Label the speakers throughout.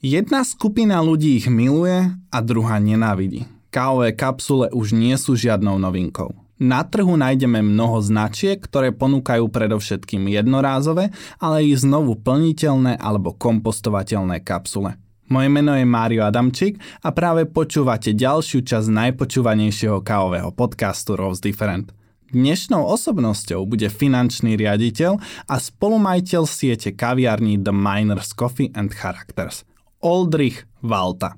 Speaker 1: Jedna skupina ľudí ich miluje a druhá nenávidí. Kávové kapsule už nie sú žiadnou novinkou. Na trhu nájdeme mnoho značiek, ktoré ponúkajú predovšetkým jednorázové, ale i znovu plniteľné alebo kompostovateľné kapsule. Moje meno je Mário Adamčík a práve počúvate ďalšiu časť najpočúvanejšieho kávového podcastu Rose Different. Dnešnou osobnosťou bude finančný riaditeľ a spolumajiteľ siete kaviarní The Miners Coffee and Characters – Oldrich Valta.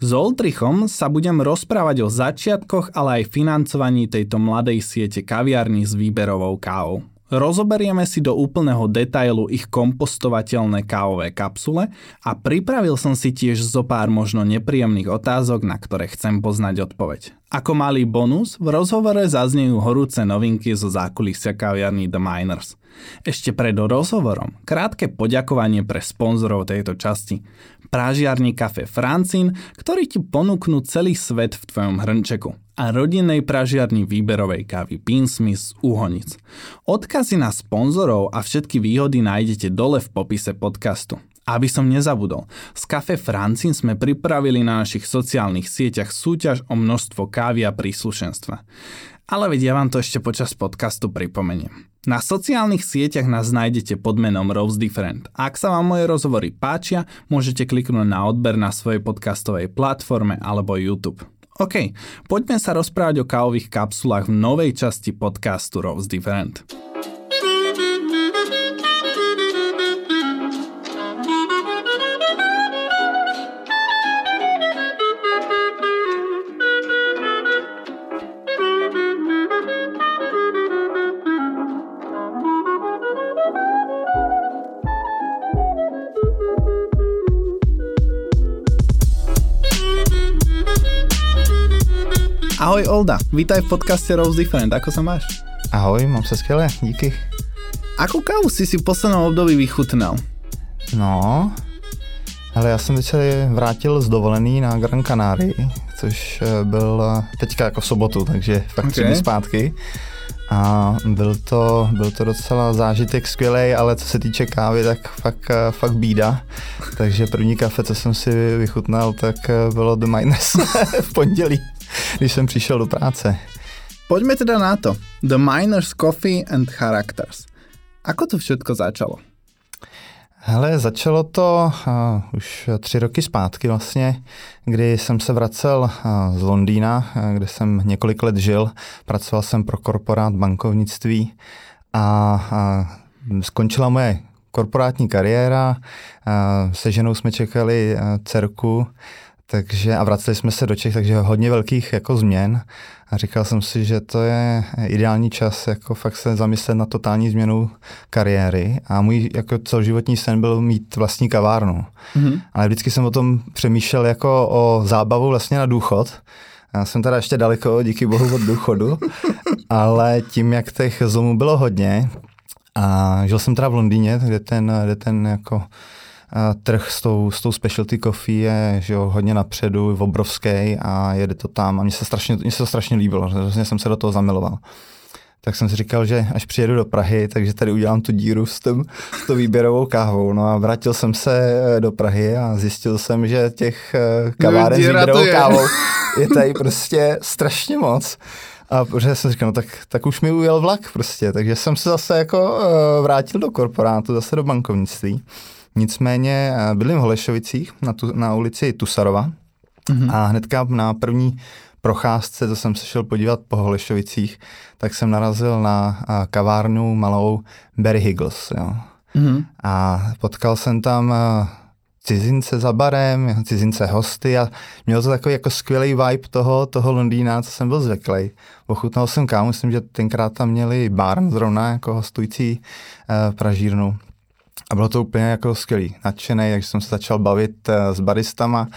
Speaker 1: S Oldrichom sa budem rozprávať o začiatkoch, ale aj financovaní tejto mladej siete kaviarní s výberovou kávou. Rozoberieme si do úplného detailu ich kompostovateľné kávové kapsule a pripravil som si tiež zo pár možno nepríjemných otázok, na ktoré chcem poznať odpoveď. Ako malý bonus, v rozhovore zaznejú horúce novinky zo zákulisia kaviarní The Miners. Ešte pred rozhovorom krátke poďakovanie pre sponzorov tejto časti. Prážiarni kafe Francín, ktorí ti ponúknú celý svet v tvojom hrnčeku a rodinnej pražiarni výberovej kávy Beansmith z Úhonic. Odkazy na sponzorov a všetky výhody nájdete dole v popise podcastu. Aby som nezabudol, z Cafe Francín sme pripravili na našich sociálnych sieťach súťaž o množstvo kávy a príslušenstva. Ale veď ja vám to ešte počas podcastu pripomeniem. Na sociálnych sieťach nás nájdete pod menom Rose Different. Ak sa vám moje rozhovory páčia, môžete kliknúť na odber na svojej podcastovej platforme alebo YouTube. OK, poďme sa rozprávať o kávových kapsulách v novej časti podcastu Rose Different. Ahoj Olda, vítaj v podcaste Rose Different, ako sa máš?
Speaker 2: Ahoj, mám se skvěle, díky.
Speaker 1: Akú kávu si si v poslednom období vychutnal?
Speaker 2: No, ale já jsem teď se vrátil z dovolený na Gran Canaria, což eh, byl eh, teďka jako v sobotu, takže fakt okay. tři dny zpátky. A byl to, byl to docela zážitek skvělý, ale co se týče kávy, tak fakt, eh, fakt bída. Takže první kafe, co jsem si vychutnal, tak bylo The Miners v pondělí když jsem přišel do práce.
Speaker 1: Pojďme teda na to. The Miners Coffee and Characters. Ako to všetko začalo?
Speaker 2: Hele, začalo to uh, už tři roky zpátky vlastně, kdy jsem se vracel uh, z Londýna, uh, kde jsem několik let žil. Pracoval jsem pro korporát bankovnictví a uh, skončila moje korporátní kariéra. Uh, se ženou jsme čekali uh, dcerku, takže a vraceli jsme se do Čech, takže hodně velkých jako změn. A říkal jsem si, že to je ideální čas jako fakt se zamyslet na totální změnu kariéry. A můj jako celoživotní sen byl mít vlastní kavárnu. Mm-hmm. Ale vždycky jsem o tom přemýšlel jako o zábavu vlastně na důchod. Já jsem teda ještě daleko, díky bohu, od důchodu, ale tím, jak těch zomů bylo hodně, a žil jsem teda v Londýně, kde ten, kde ten jako trh s tou, s tou specialty coffee je že jo, hodně napředu, obrovský a jede to tam a mně se, strašně, mně se to strašně líbilo, hrozně jsem se do toho zamiloval. Tak jsem si říkal, že až přijedu do Prahy, takže tady udělám tu díru s, tím, s tou výběrovou kávou. No a vrátil jsem se eh, do Prahy a zjistil jsem, že těch eh, kaváren s výběrovou kávou je tady prostě strašně moc. A protože jsem říkal, no tak, tak už mi ujel vlak prostě, takže jsem se zase jako uh, vrátil do korporátu, zase do bankovnictví. Nicméně eh, bydlím v Holešovicích na, tu, na ulici Tusarova mm-hmm. a hnedka na první procházce, to jsem se šel podívat po Holešovicích, tak jsem narazil na eh, kavárnu malou Barry Higgles. Jo. Mm-hmm. A potkal jsem tam eh, cizince za barem, cizince hosty a měl to takový jako skvělý vibe toho, toho Londýna, co jsem byl zvyklý. Ochutnal jsem kámu, myslím, že tenkrát tam měli barn zrovna jako hostující pražírnu. A bylo to úplně jako skvělý, nadšený, takže jsem se začal bavit uh, s baristama.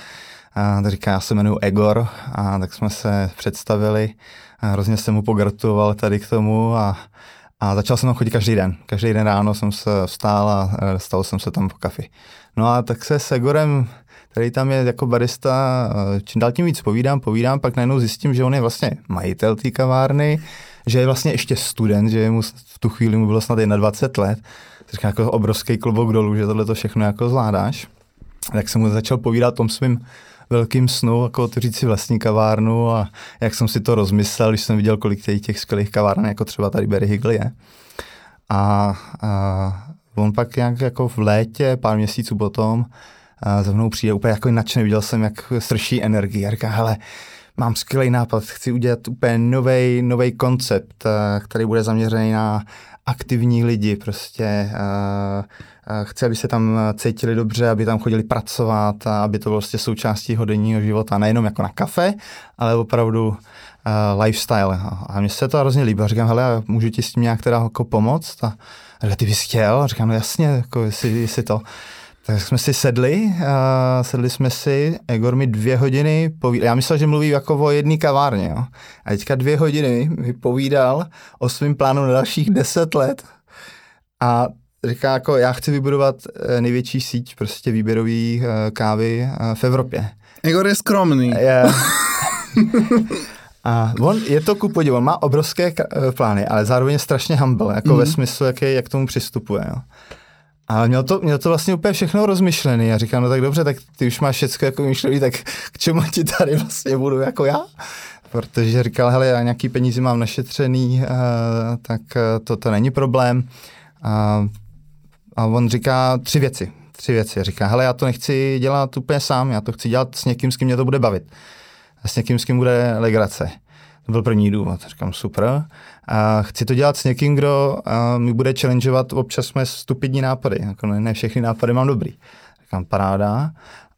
Speaker 2: A říká, já se jmenuji Egor a tak jsme se představili. A hrozně jsem mu pogratuloval tady k tomu a, a začal jsem tam chodit každý den. Každý den ráno jsem se vstál a e, stal jsem se tam po kafi. No a tak se s Egorem, který tam je jako barista, e, čím dál tím víc povídám, povídám, pak najednou zjistím, že on je vlastně majitel té kavárny, že je vlastně ještě student, že mu v tu chvíli mu bylo snad 21 let říká jako obrovský klobouk dolů, že tohle to všechno jako zvládáš. tak jsem mu začal povídat o tom svým velkým snu, jako otevřít si vlastní kavárnu a jak jsem si to rozmyslel, když jsem viděl, kolik těch, těch skvělých kaváren, jako třeba tady Berry Higley je. A, a on pak nějak jako v létě, pár měsíců potom, a za mnou přijde úplně jako nadšený, viděl jsem, jak srší energii říká, hele, mám skvělý nápad, chci udělat úplně nový koncept, který bude zaměřený na aktivní lidi, prostě chci, aby se tam cítili dobře, aby tam chodili pracovat a aby to bylo prostě součástí jeho denního života, nejenom jako na kafe, ale opravdu lifestyle. A mně se to hrozně líbí. Říkám, hele, můžu ti s tím nějak teda jako pomoct? A říkám, ty bys chtěl? A říkám, no jasně, jako jestli, jestli to. Tak jsme si sedli, uh, sedli jsme si, Egor mi dvě hodiny povídal, já myslel, že mluví jako o jedné kavárně, jo. A teďka dvě hodiny mi povídal o svém plánu na dalších deset let. A říká jako, já chci vybudovat eh, největší síť prostě výběrový uh, kávy uh, v Evropě.
Speaker 1: Egor je skromný.
Speaker 2: Je. A on je to ku podivu, on má obrovské plány, ale zároveň je strašně humble, jako mm. ve smyslu, jak, je, jak tomu přistupuje. Jo. Ale měl to, měl to vlastně úplně všechno rozmyšlený. Já říkám, no tak dobře, tak ty už máš všechno jako myšlený, tak k čemu ti tady vlastně budu jako já? Protože říkal, hele, já nějaký peníze mám našetřený, uh, tak uh, to, to není problém. Uh, a on říká tři věci. Tři věci. Říká, hele, já to nechci dělat úplně sám, já to chci dělat s někým, s kým mě to bude bavit. A s někým, s kým bude legrace. To byl první důvod. Říkám, super. A chci to dělat s někým, kdo mi bude challengeovat občas mé stupidní nápady. Jako ne, ne všechny nápady mám dobrý. Říkám, paráda.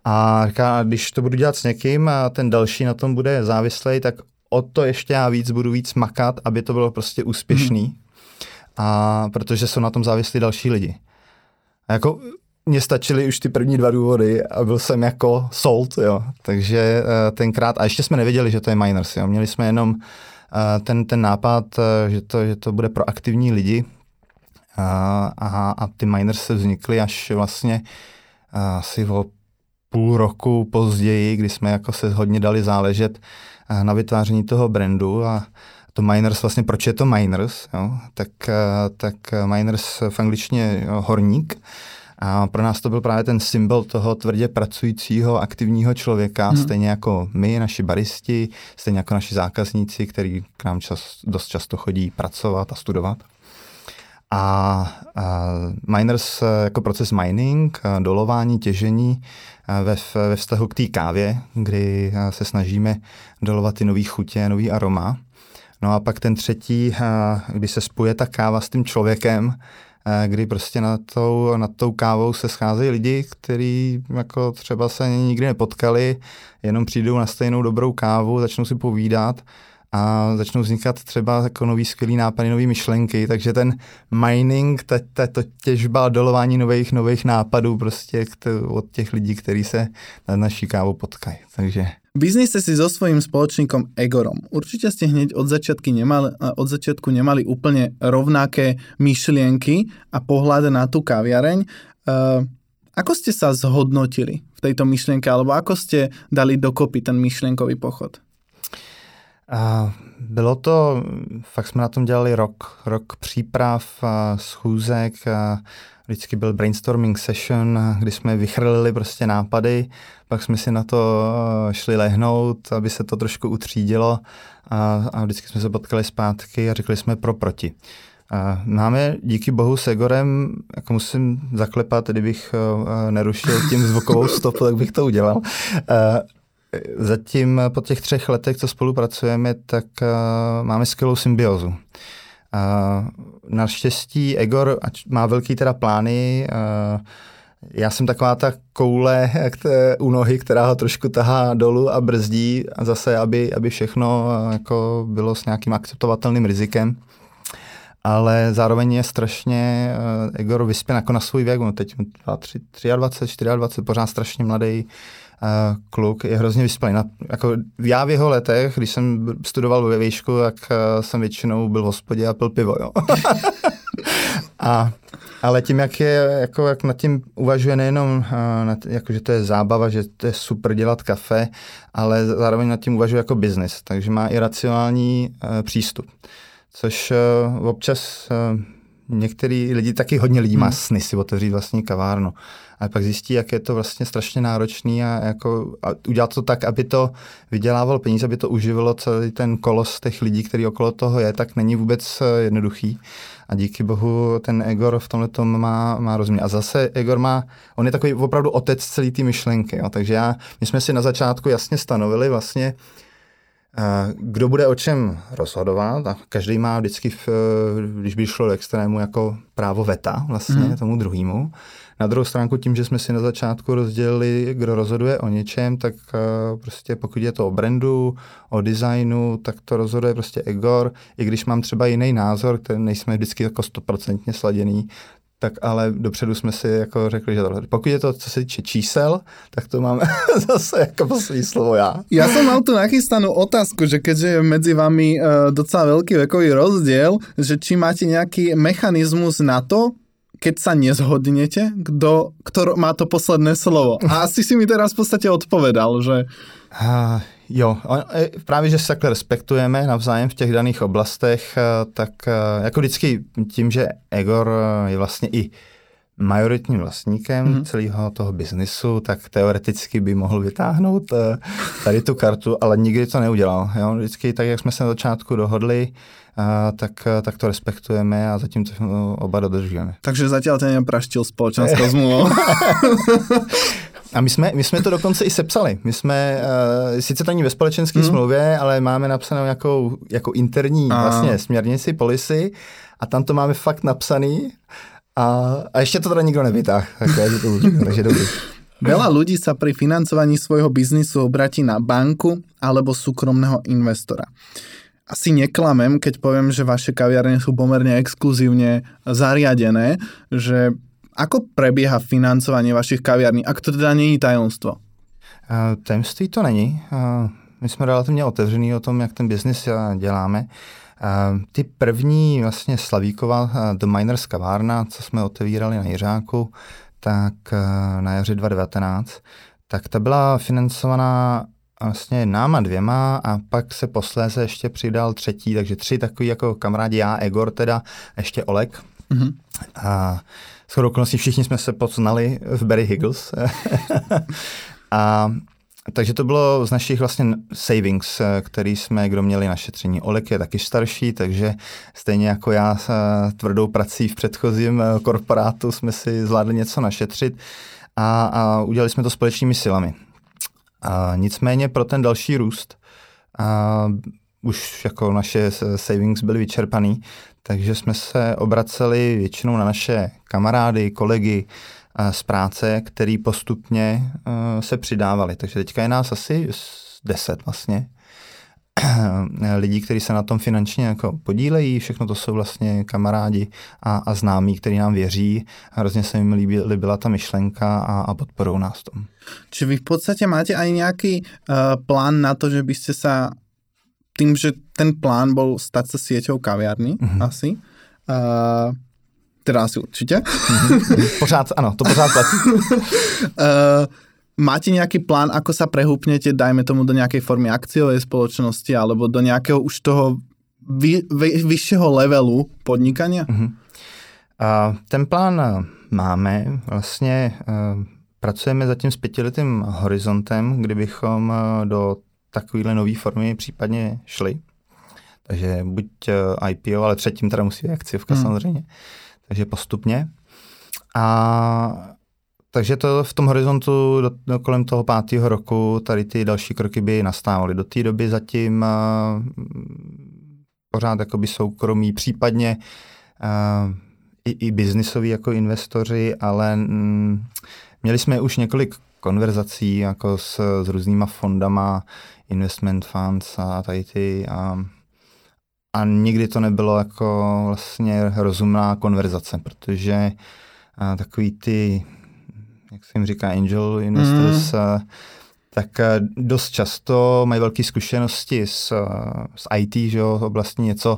Speaker 2: A říká, když to budu dělat s někým a ten další na tom bude závislý, tak o to ještě já víc budu víc makat, aby to bylo prostě úspěšný. Hmm. A protože jsou na tom závislí další lidi. A jako mně stačily už ty první dva důvody a byl jsem jako sold, jo. Takže uh, tenkrát, a ještě jsme nevěděli, že to je miners, jo. Měli jsme jenom uh, ten, ten nápad, uh, že, to, že to bude pro aktivní lidi uh, a, a ty miners se vznikly až vlastně asi o půl roku později, kdy jsme jako se hodně dali záležet na vytváření toho brandu a to miners vlastně, proč je to miners, jo? Tak, tak miners v angličtině horník, a pro nás to byl právě ten symbol toho tvrdě pracujícího aktivního člověka, hmm. stejně jako my, naši baristi, stejně jako naši zákazníci, kteří k nám čas, dost často chodí pracovat a studovat. A, a miners jako proces mining, dolování, těžení ve, ve vztahu k té kávě, kdy se snažíme dolovat ty nový chutě, nový aroma. No a pak ten třetí, kdy se spuje ta káva s tím člověkem, kdy prostě nad tou, nad tou kávou se scházejí lidi, kteří jako třeba se nikdy nepotkali, jenom přijdou na stejnou dobrou kávu, začnou si povídat a začnou vznikat třeba jako nový skvělý nápady, nové myšlenky, takže ten mining, ta, ta, to těžba, dolování nových, nových nápadů prostě od těch lidí, kteří se na naší kávu potkají. Takže
Speaker 1: v biznise si so svojím spoločníkom Egorom. Určite ste hneď od, začiatky nemali, od začiatku nemali úplne rovnaké myšlienky a pohľad na tú kaviareň. Uh, ako ste sa zhodnotili v tejto myšlienke, alebo ako ste dali dokopy ten myšlienkový pochod?
Speaker 2: A bylo to, fakt jsme na tom dělali rok, rok příprav, a schůzek, a vždycky byl brainstorming session, kdy jsme vychrlili prostě nápady, pak jsme si na to šli lehnout, aby se to trošku utřídilo a, a vždycky jsme se potkali zpátky a řekli jsme pro proti. A máme díky bohu s Egorem, jako musím zaklepat, kdybych nerušil tím zvukovou stopu, tak bych to udělal. Zatím po těch třech letech, co spolupracujeme, tak uh, máme skvělou symbiozu. Naštěstí Egor má velký teda plány, uh, já jsem taková ta koule u nohy, která ho trošku tahá dolů a brzdí a zase, aby, aby všechno jako bylo s nějakým akceptovatelným rizikem. Ale zároveň je strašně Egor vyspěn jako na svůj věk, no teď 23, 23, 24, pořád strašně mladý uh, kluk, je hrozně vyspělý. Na, jako já v jeho letech, když jsem studoval ve výšku, tak uh, jsem většinou byl v hospodě a pil pivo. Jo. a, ale tím, jak je, jako, jak nad tím uvažuje nejenom, uh, nad, jako, že to je zábava, že to je super dělat kafe, ale zároveň nad tím uvažuje jako biznis, takže má i racionální uh, přístup. Což uh, občas uh, některý lidi, taky hodně lidí má hmm. sny si otevřít vlastní kavárnu. Ale pak zjistí, jak je to vlastně strašně náročný a, jako, a udělat to tak, aby to vydělávalo peníze, aby to uživilo celý ten kolos těch lidí, který okolo toho je, tak není vůbec eh, jednoduchý. A díky bohu ten Egor v tomhle tom má, má rozumět. A zase Egor má, on je takový opravdu otec celý té myšlenky. Jo. Takže já, my jsme si na začátku jasně stanovili vlastně, kdo bude o čem rozhodovat a každý má vždycky, v, když by šlo do extrému, jako právo veta vlastně mm. tomu druhému. Na druhou stránku tím, že jsme si na začátku rozdělili, kdo rozhoduje o něčem, tak uh, prostě pokud je to o brandu, o designu, tak to rozhoduje prostě Egor. I když mám třeba jiný názor, který nejsme vždycky jako stoprocentně sladěný, tak ale dopředu jsme si jako řekli, že tohle. Pokud je to, co se týče čísel, tak to máme zase jako poslední slovo já.
Speaker 1: Já jsem mal tu nachystanú otázku, že keďže je mezi vami uh, docela velký vekový rozdiel, že či máte nějaký mechanismus na to, keď sa nezhodnete, kdo, kto má to posledné slovo. A asi si mi teraz v podstate odpovedal, že...
Speaker 2: Jo, e, právě, že se takhle respektujeme navzájem v těch daných oblastech, e, tak e, jako vždycky tím, že Egor je vlastně i majoritním vlastníkem mm-hmm. celého toho biznisu, tak teoreticky by mohl vytáhnout tady tu kartu, ale nikdy to neudělal. Jo? Vždycky tak, jak jsme se na začátku dohodli, tak, tak to respektujeme a zatím to oba dodržujeme.
Speaker 1: Takže zatím ten nepraštil společenskou zmluvou.
Speaker 2: A my jsme, my jsme to dokonce i sepsali. My jsme, uh, sice to není ve společenské mm. smlouvě, ale máme napsanou nějakou jako interní a. vlastně směrnici, polisy a tam to máme fakt napsaný a, a ještě to teda nikdo nevytáhl. Takže, to, takže dobrý.
Speaker 1: Veľa ľudí sa pri financovaní svojho biznisu obratí na banku alebo súkromného investora asi neklamem, keď poviem, že vaše kaviarne sú pomerne exkluzívne zariadené, že ako prebieha financovanie vašich kaviarní, ak to teda není tajemstvo?
Speaker 2: Uh, tajemství to není. Uh, my jsme relativně otevřený o tom, jak ten biznis děláme. Uh, ty první vlastně Slavíkova, uh, The Miners kavárna, co jsme otevírali na Jiřáku, tak uh, na jaře 2019, tak ta byla financovaná vlastně náma dvěma a pak se posléze ještě přidal třetí, takže tři takový jako kamarádi, já, Egor teda, ještě Olek. Mm-hmm. A shodou okolností všichni jsme se poznali v Barry Higgles. a takže to bylo z našich vlastně savings, který jsme kdo měli na šetření. Olek je taky starší, takže stejně jako já s tvrdou prací v předchozím korporátu jsme si zvládli něco našetřit a, a udělali jsme to společnými silami. A nicméně pro ten další růst a už jako naše savings byly vyčerpaný, takže jsme se obraceli většinou na naše kamarády, kolegy z práce, který postupně se přidávali. Takže teďka je nás asi deset vlastně lidí, kteří se na tom finančně jako podílejí, všechno to jsou vlastně kamarádi a, a známí, kteří nám věří. Hrozně se jim líbí, líbila ta myšlenka a, a podporou nás tom.
Speaker 1: Či vy v podstatě máte aj nějaký uh, plán na to, že byste se tým, že ten plán byl stát se sieťou kaviarny mm-hmm. asi, uh, teda asi určitě.
Speaker 2: Mm-hmm. Pořád, ano, to pořád platí. uh,
Speaker 1: Máte nějaký plán, ako sa prehúpnete, dajme tomu, do nějaké formy akciovej spoločnosti alebo do nějakého už toho vy, vy, vyššího levelu podnikania? Uh-huh.
Speaker 2: A ten plán máme. Vlastně uh, pracujeme zatím s pětiletým horizontem, kdybychom uh, do takovéhle nové formy případně šli. Takže buď uh, IPO, ale předtím teda musí být akciovka hmm. samozřejmě. Takže postupně. A takže to v tom horizontu do, do kolem toho pátého roku tady ty další kroky by nastávaly. Do té doby zatím uh, pořád jakoby soukromí, případně uh, i, i biznisoví jako investoři, ale mm, měli jsme už několik konverzací jako s, s různýma fondama, investment funds a tady ty a, a nikdy to nebylo jako vlastně rozumná konverzace, protože a, takový ty jak se jim říká, angel investors, mm. tak eh, dost často mají velké zkušenosti s, s IT, že jo, oblastní něco,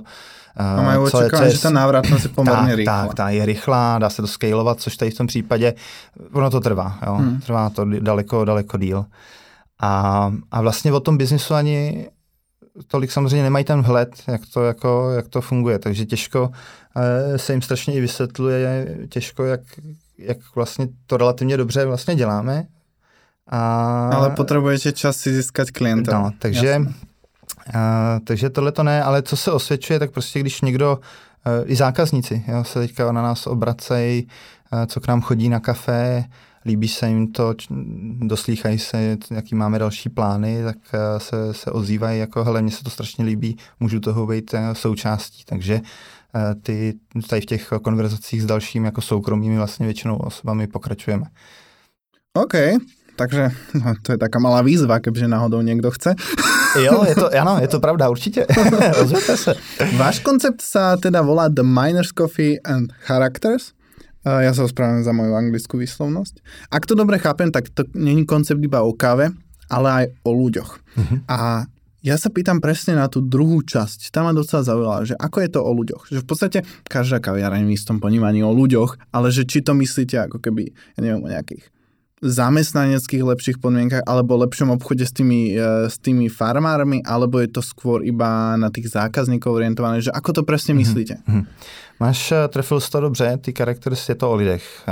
Speaker 1: a mají očekávání, že ta návratnost je poměrně rychlá.
Speaker 2: Tak, ta je rychlá, dá se to scalovat, což tady v tom případě, ono to trvá, jo? Hmm. trvá to daleko, daleko díl. A, a vlastně o tom biznisu ani tolik samozřejmě nemají ten vhled, jak to, jako, jak to funguje, takže těžko eh, se jim strašně i vysvětluje, těžko, jak, jak vlastně to relativně dobře vlastně děláme.
Speaker 1: A... Ale potřebujete čas si získat klienta.
Speaker 2: No, takže, a, takže tohle to ne, ale co se osvědčuje, tak prostě když někdo, eh, i zákazníci jo, se teďka na nás obracejí, co k nám chodí na kafe, líbí se jim to, doslýchají se, jaký máme další plány, tak eh, se, se ozývají jako, hele, mně se to strašně líbí, můžu toho být eh, součástí. Takže eh, ty tady v těch konverzacích s dalšími jako soukromými vlastně většinou osobami pokračujeme.
Speaker 1: OK, takže no, to je taká malá výzva, keďže náhodou někdo chce.
Speaker 2: jo, je to, ano, je to pravda, určitě. Ozvěte se.
Speaker 1: Váš koncept sa teda volá The Miners Coffee and Characters. Ja sa ospravedlňujem za moju anglickú výslovnosť. Ak to dobre chápem, tak to není koncept iba o káve, ale aj o ľuďoch. Uh-huh. A ja sa pýtam presne na tú druhú časť. Tam ma docela zaujala, že ako je to o ľuďoch. Že v podstate každá kaviareň v istom ponímaní o ľuďoch, ale že či to myslíte ako keby, ja neviem, o nejakých zamestnaneckých lepších podmienkach alebo lepšom obchode s tými, e, s tými farmármi, alebo je to skôr iba na tých zákazníkov orientované, že ako to presne mhm. myslíte? Mm-hmm.
Speaker 2: Máš, eh, trefil jsi to dobře, ty characters je to o lidech,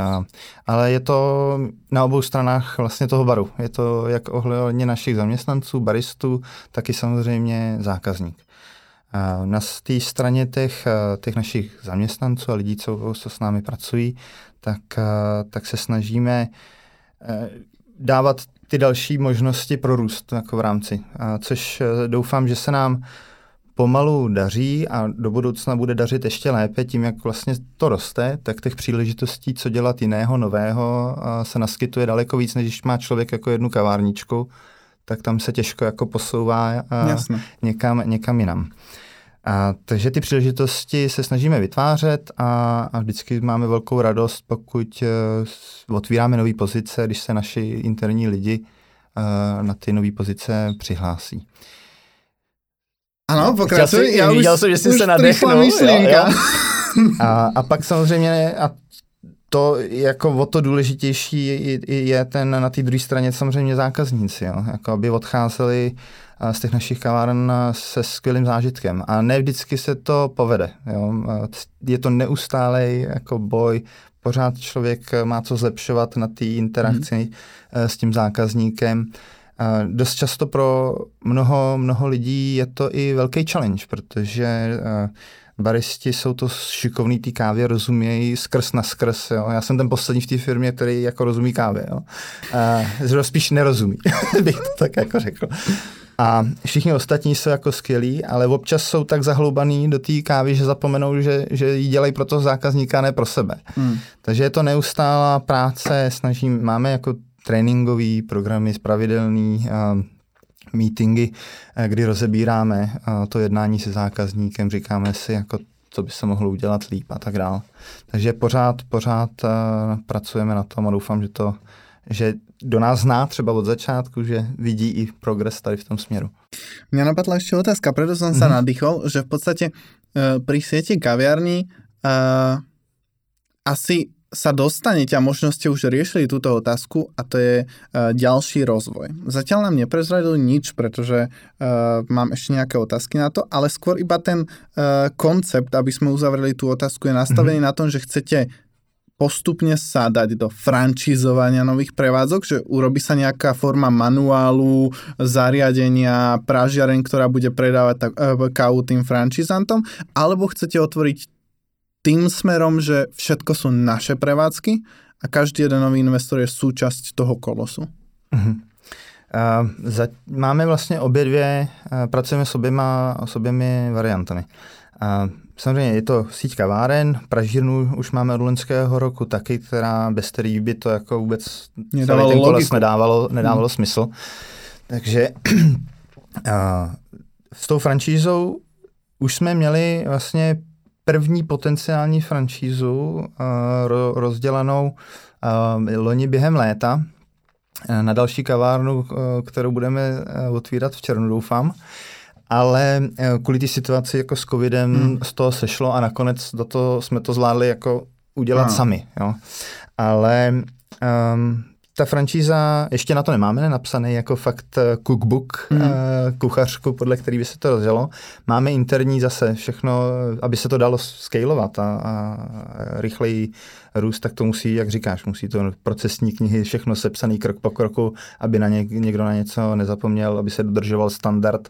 Speaker 2: ale je to na obou stranách vlastně toho baru. Je to jak ohledně našich zaměstnanců, baristů, tak i samozřejmě zákazník. Na té straně těch, eh, těch našich zaměstnanců a lidí, co, co s námi pracují, tak, eh, tak se snažíme dávat ty další možnosti pro růst jako v rámci, což doufám, že se nám pomalu daří a do budoucna bude dařit ještě lépe tím, jak vlastně to roste, tak těch příležitostí, co dělat jiného, nového, se naskytuje daleko víc, než když má člověk jako jednu kavárničku, tak tam se těžko jako posouvá někam, někam jinam. A, takže ty příležitosti se snažíme vytvářet a, a vždycky máme velkou radost, pokud uh, otvíráme nové pozice, když se naši interní lidi uh, na ty nové pozice přihlásí.
Speaker 1: Ano, pokračuj.
Speaker 2: Já viděl jsem, že jsi se nadechnul.
Speaker 1: myšlenka.
Speaker 2: A, a pak samozřejmě, a to jako o to důležitější je, ten na té druhé straně samozřejmě zákazníci, jo? Jako aby odcházeli z těch našich kaváren se skvělým zážitkem. A ne vždycky se to povede. Jo? Je to neustálej jako boj, pořád člověk má co zlepšovat na té interakci mm. s tím zákazníkem. Dost často pro mnoho, mnoho lidí je to i velký challenge, protože eh, baristi jsou to šikovný té kávě, rozumějí skrz na skrz. Jo. Já jsem ten poslední v té firmě, který jako rozumí kávě. Jo. A spíš nerozumí, bych to tak jako řekl. A všichni ostatní jsou jako skvělí, ale občas jsou tak zahloubaný do té kávy, že zapomenou, že, že ji dělají pro toho zákazníka, ne pro sebe. Hmm. Takže je to neustálá práce, snažím, máme jako tréninkové programy, pravidelné meetingy, kdy rozebíráme to jednání se zákazníkem, říkáme si, jako co by se mohlo udělat líp a tak dále. Takže pořád, pořád pracujeme na tom a doufám, že to že do nás zná třeba od začátku, že vidí i progres tady v tom směru.
Speaker 1: Mě napadla ještě otázka, proto jsem se mm-hmm. nadýchol, že v podstatě uh, pri sieti kaviarní uh, asi sa dostanete a možno ste už riešili túto otázku a to je uh, ďalší rozvoj. Zatiaľ nám neprezradili nič, pretože uh, mám ešte nejaké otázky na to, ale skôr iba ten uh, koncept, aby sme uzavreli tú otázku, je nastavený mm-hmm. na tom, že chcete postupne sa dať do francízovania nových prevádzok, že urobí sa nejaká forma manuálu, zariadenia, pražiareň, ktorá bude predávať tak, kávu tým francízantom, alebo chcete otvoriť tým smerom, že všetko sú naše prevádzky a každý jeden nový investor je súčasť toho kolosu. Uh-huh.
Speaker 2: Uh, za, máme vlastně obě dvě, uh, pracujeme s oběma, s oběmi variantami. Uh, samozřejmě je to síť kaváren, pražírnu už máme od loňského roku taky, která bez který by to jako vůbec
Speaker 1: nedávalo ten koles
Speaker 2: nedávalo, nedávalo hmm. smysl. Takže uh, s tou franšízou už jsme měli vlastně první potenciální franšízu uh, rozdělanou uh, loni během léta uh, na další kavárnu, kterou budeme otvírat v červnu, doufám. Ale kvůli té situaci jako s covidem hmm. z toho sešlo a nakonec do toho jsme to zvládli jako udělat hmm. sami. Jo. Ale um, ta franšíza, ještě na to nemáme napsaný jako fakt eh, cookbook, mm. kuchařku, podle který by se to rozjelo. Máme interní zase všechno, aby se to dalo scalovat a, a rychleji růst, tak to musí, jak říkáš, musí to procesní knihy, všechno sepsaný krok po kroku, aby na ně, někdo na něco nezapomněl, aby se dodržoval standard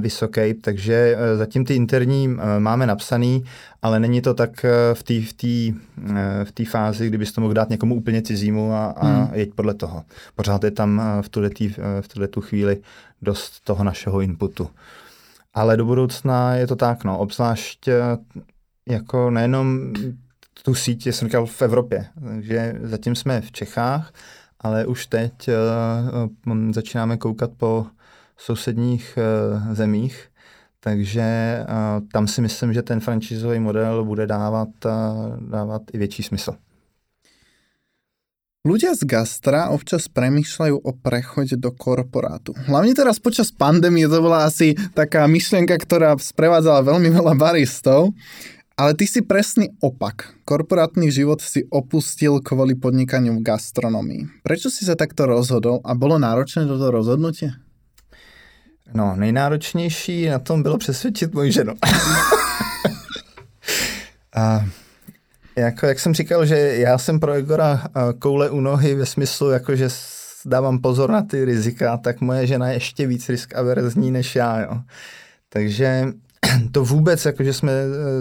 Speaker 2: vysoký, takže e, zatím ty interní e, máme napsaný, ale není to tak e, v té v tý, v tý fázi, kdybys to mohl dát někomu úplně cizímu a, a hmm. jeď podle toho. Pořád je tam v tuhle, tý, v tuhle tu chvíli dost toho našeho inputu. Ale do budoucna je to tak, no, obzvlášť jako nejenom tu síť, jsem říkal, v Evropě. Takže zatím jsme v Čechách, ale už teď uh, začínáme koukat po sousedních uh, zemích, takže uh, tam si myslím, že ten franchízový model bude dávat, uh, dávat i větší smysl.
Speaker 1: Ľudia z gastra občas premýšľajú o prechode do korporátu. Hlavne teraz počas pandémie to bola asi taká myšlienka, ktorá sprevádzala veľmi veľa baristov. Ale ty si presný opak. Korporátny život si opustil kvôli podnikaniu v gastronomii. Prečo si sa takto rozhodol a bolo náročné toto rozhodnutie?
Speaker 2: No, nejnáročnější na tom bylo přesvědčit moji ženu. a jako, jak jsem říkal, že já jsem pro Egora koule u nohy ve smyslu, jako že dávám pozor na ty rizika, tak moje žena je ještě víc risk averzní než já. Jo. Takže to vůbec, jako že, jsme,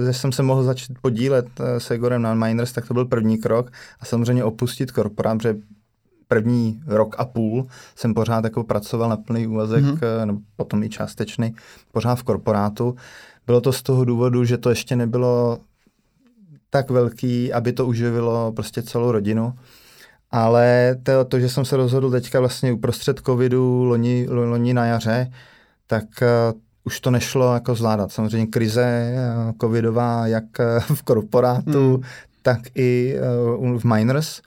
Speaker 2: že jsem se mohl začít podílet eh, se Egorem na Miners, tak to byl první krok a samozřejmě opustit korporát, protože první rok a půl jsem pořád jako pracoval na plný úvazek, mm-hmm. nebo potom i částečný, pořád v korporátu. Bylo to z toho důvodu, že to ještě nebylo tak velký, aby to uživilo prostě celou rodinu. Ale to, to, že jsem se rozhodl teďka vlastně uprostřed covidu loni, loni na jaře, tak uh, už to nešlo jako zvládat. Samozřejmě krize uh, covidová jak v korporátu, hmm. tak i uh, v miners.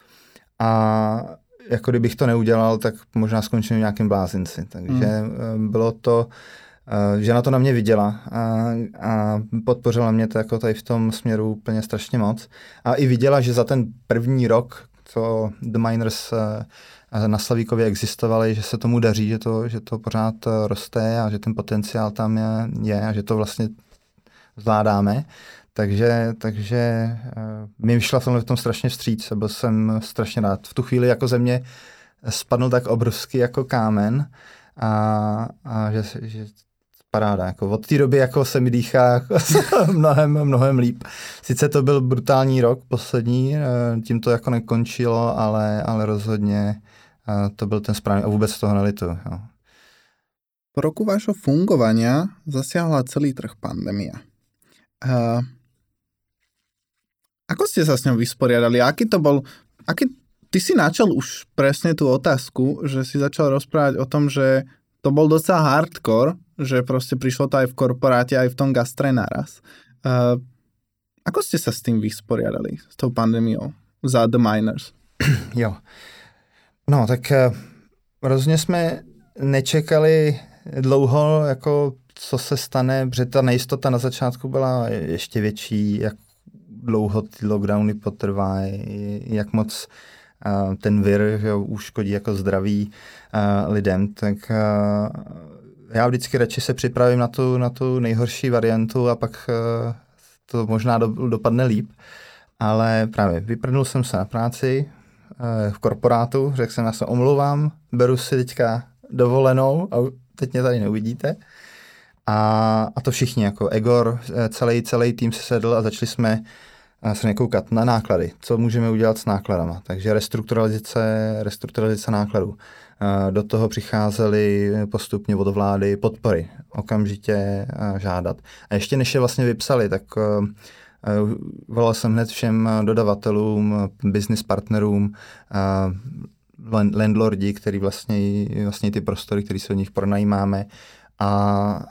Speaker 2: A jako kdybych to neudělal, tak možná skončím v nějakém blázinci. Takže hmm. bylo to, že na to na mě viděla a, a podpořila mě to jako tady v tom směru úplně strašně moc. A i viděla, že za ten první rok, co The Miners na Slavíkově existovaly, že se tomu daří, že to, že to pořád roste a že ten potenciál tam je, je a že to vlastně zvládáme. Takže, takže uh, mi vyšla v tom strašně vstříc a byl jsem strašně rád. V tu chvíli jako ze mě spadl tak obrovský jako kámen a, a že, že paráda. Jako od té doby jako se mi dýchá jako mnohem, mnohem líp. Sice to byl brutální rok poslední, eh, tím to jako nekončilo, ale, ale rozhodně eh, to byl ten správný a vůbec toho nelitu. Jo.
Speaker 1: Po roku vášho fungovania zasiahla celý trh pandémia. Uh, ako ste sa s ňou vysporiadali? Aký to bol... Aký, ty si načal už presne tú otázku, že si začal rozprávať o tom, že to bol docela hardcore, že proste prišlo to aj v korporáte, aj v tom gastre naraz. Uh, ako ste sa s tým vysporiadali, s tou pandémiou za The Miners?
Speaker 2: Jo. No, tak uh, rozhodně jsme nečekali dlouho, jako co se stane, protože ta nejistota na začátku byla ještě větší, jak dlouho ty lockdowny potrvá, jak moc uh, ten vir že uškodí jako zdraví uh, lidem, tak uh, já vždycky radši se připravím na tu, na tu nejhorší variantu a pak uh, to možná do, dopadne líp. Ale právě vyprdnul jsem se na práci uh, v korporátu, řekl jsem, já se omlouvám, beru si teďka dovolenou a teď mě tady neuvidíte. A, a to všichni, jako Egor, celý, celý tým se sedl a začali jsme se nekoukat na náklady, co můžeme udělat s nákladama. Takže restrukturalizace, restrukturalizace nákladů. Do toho přicházely postupně od vlády podpory, okamžitě žádat. A ještě než je vlastně vypsali, tak volal jsem hned všem dodavatelům, business partnerům, landlordi, který vlastně, vlastně ty prostory, které se od nich pronajímáme, a,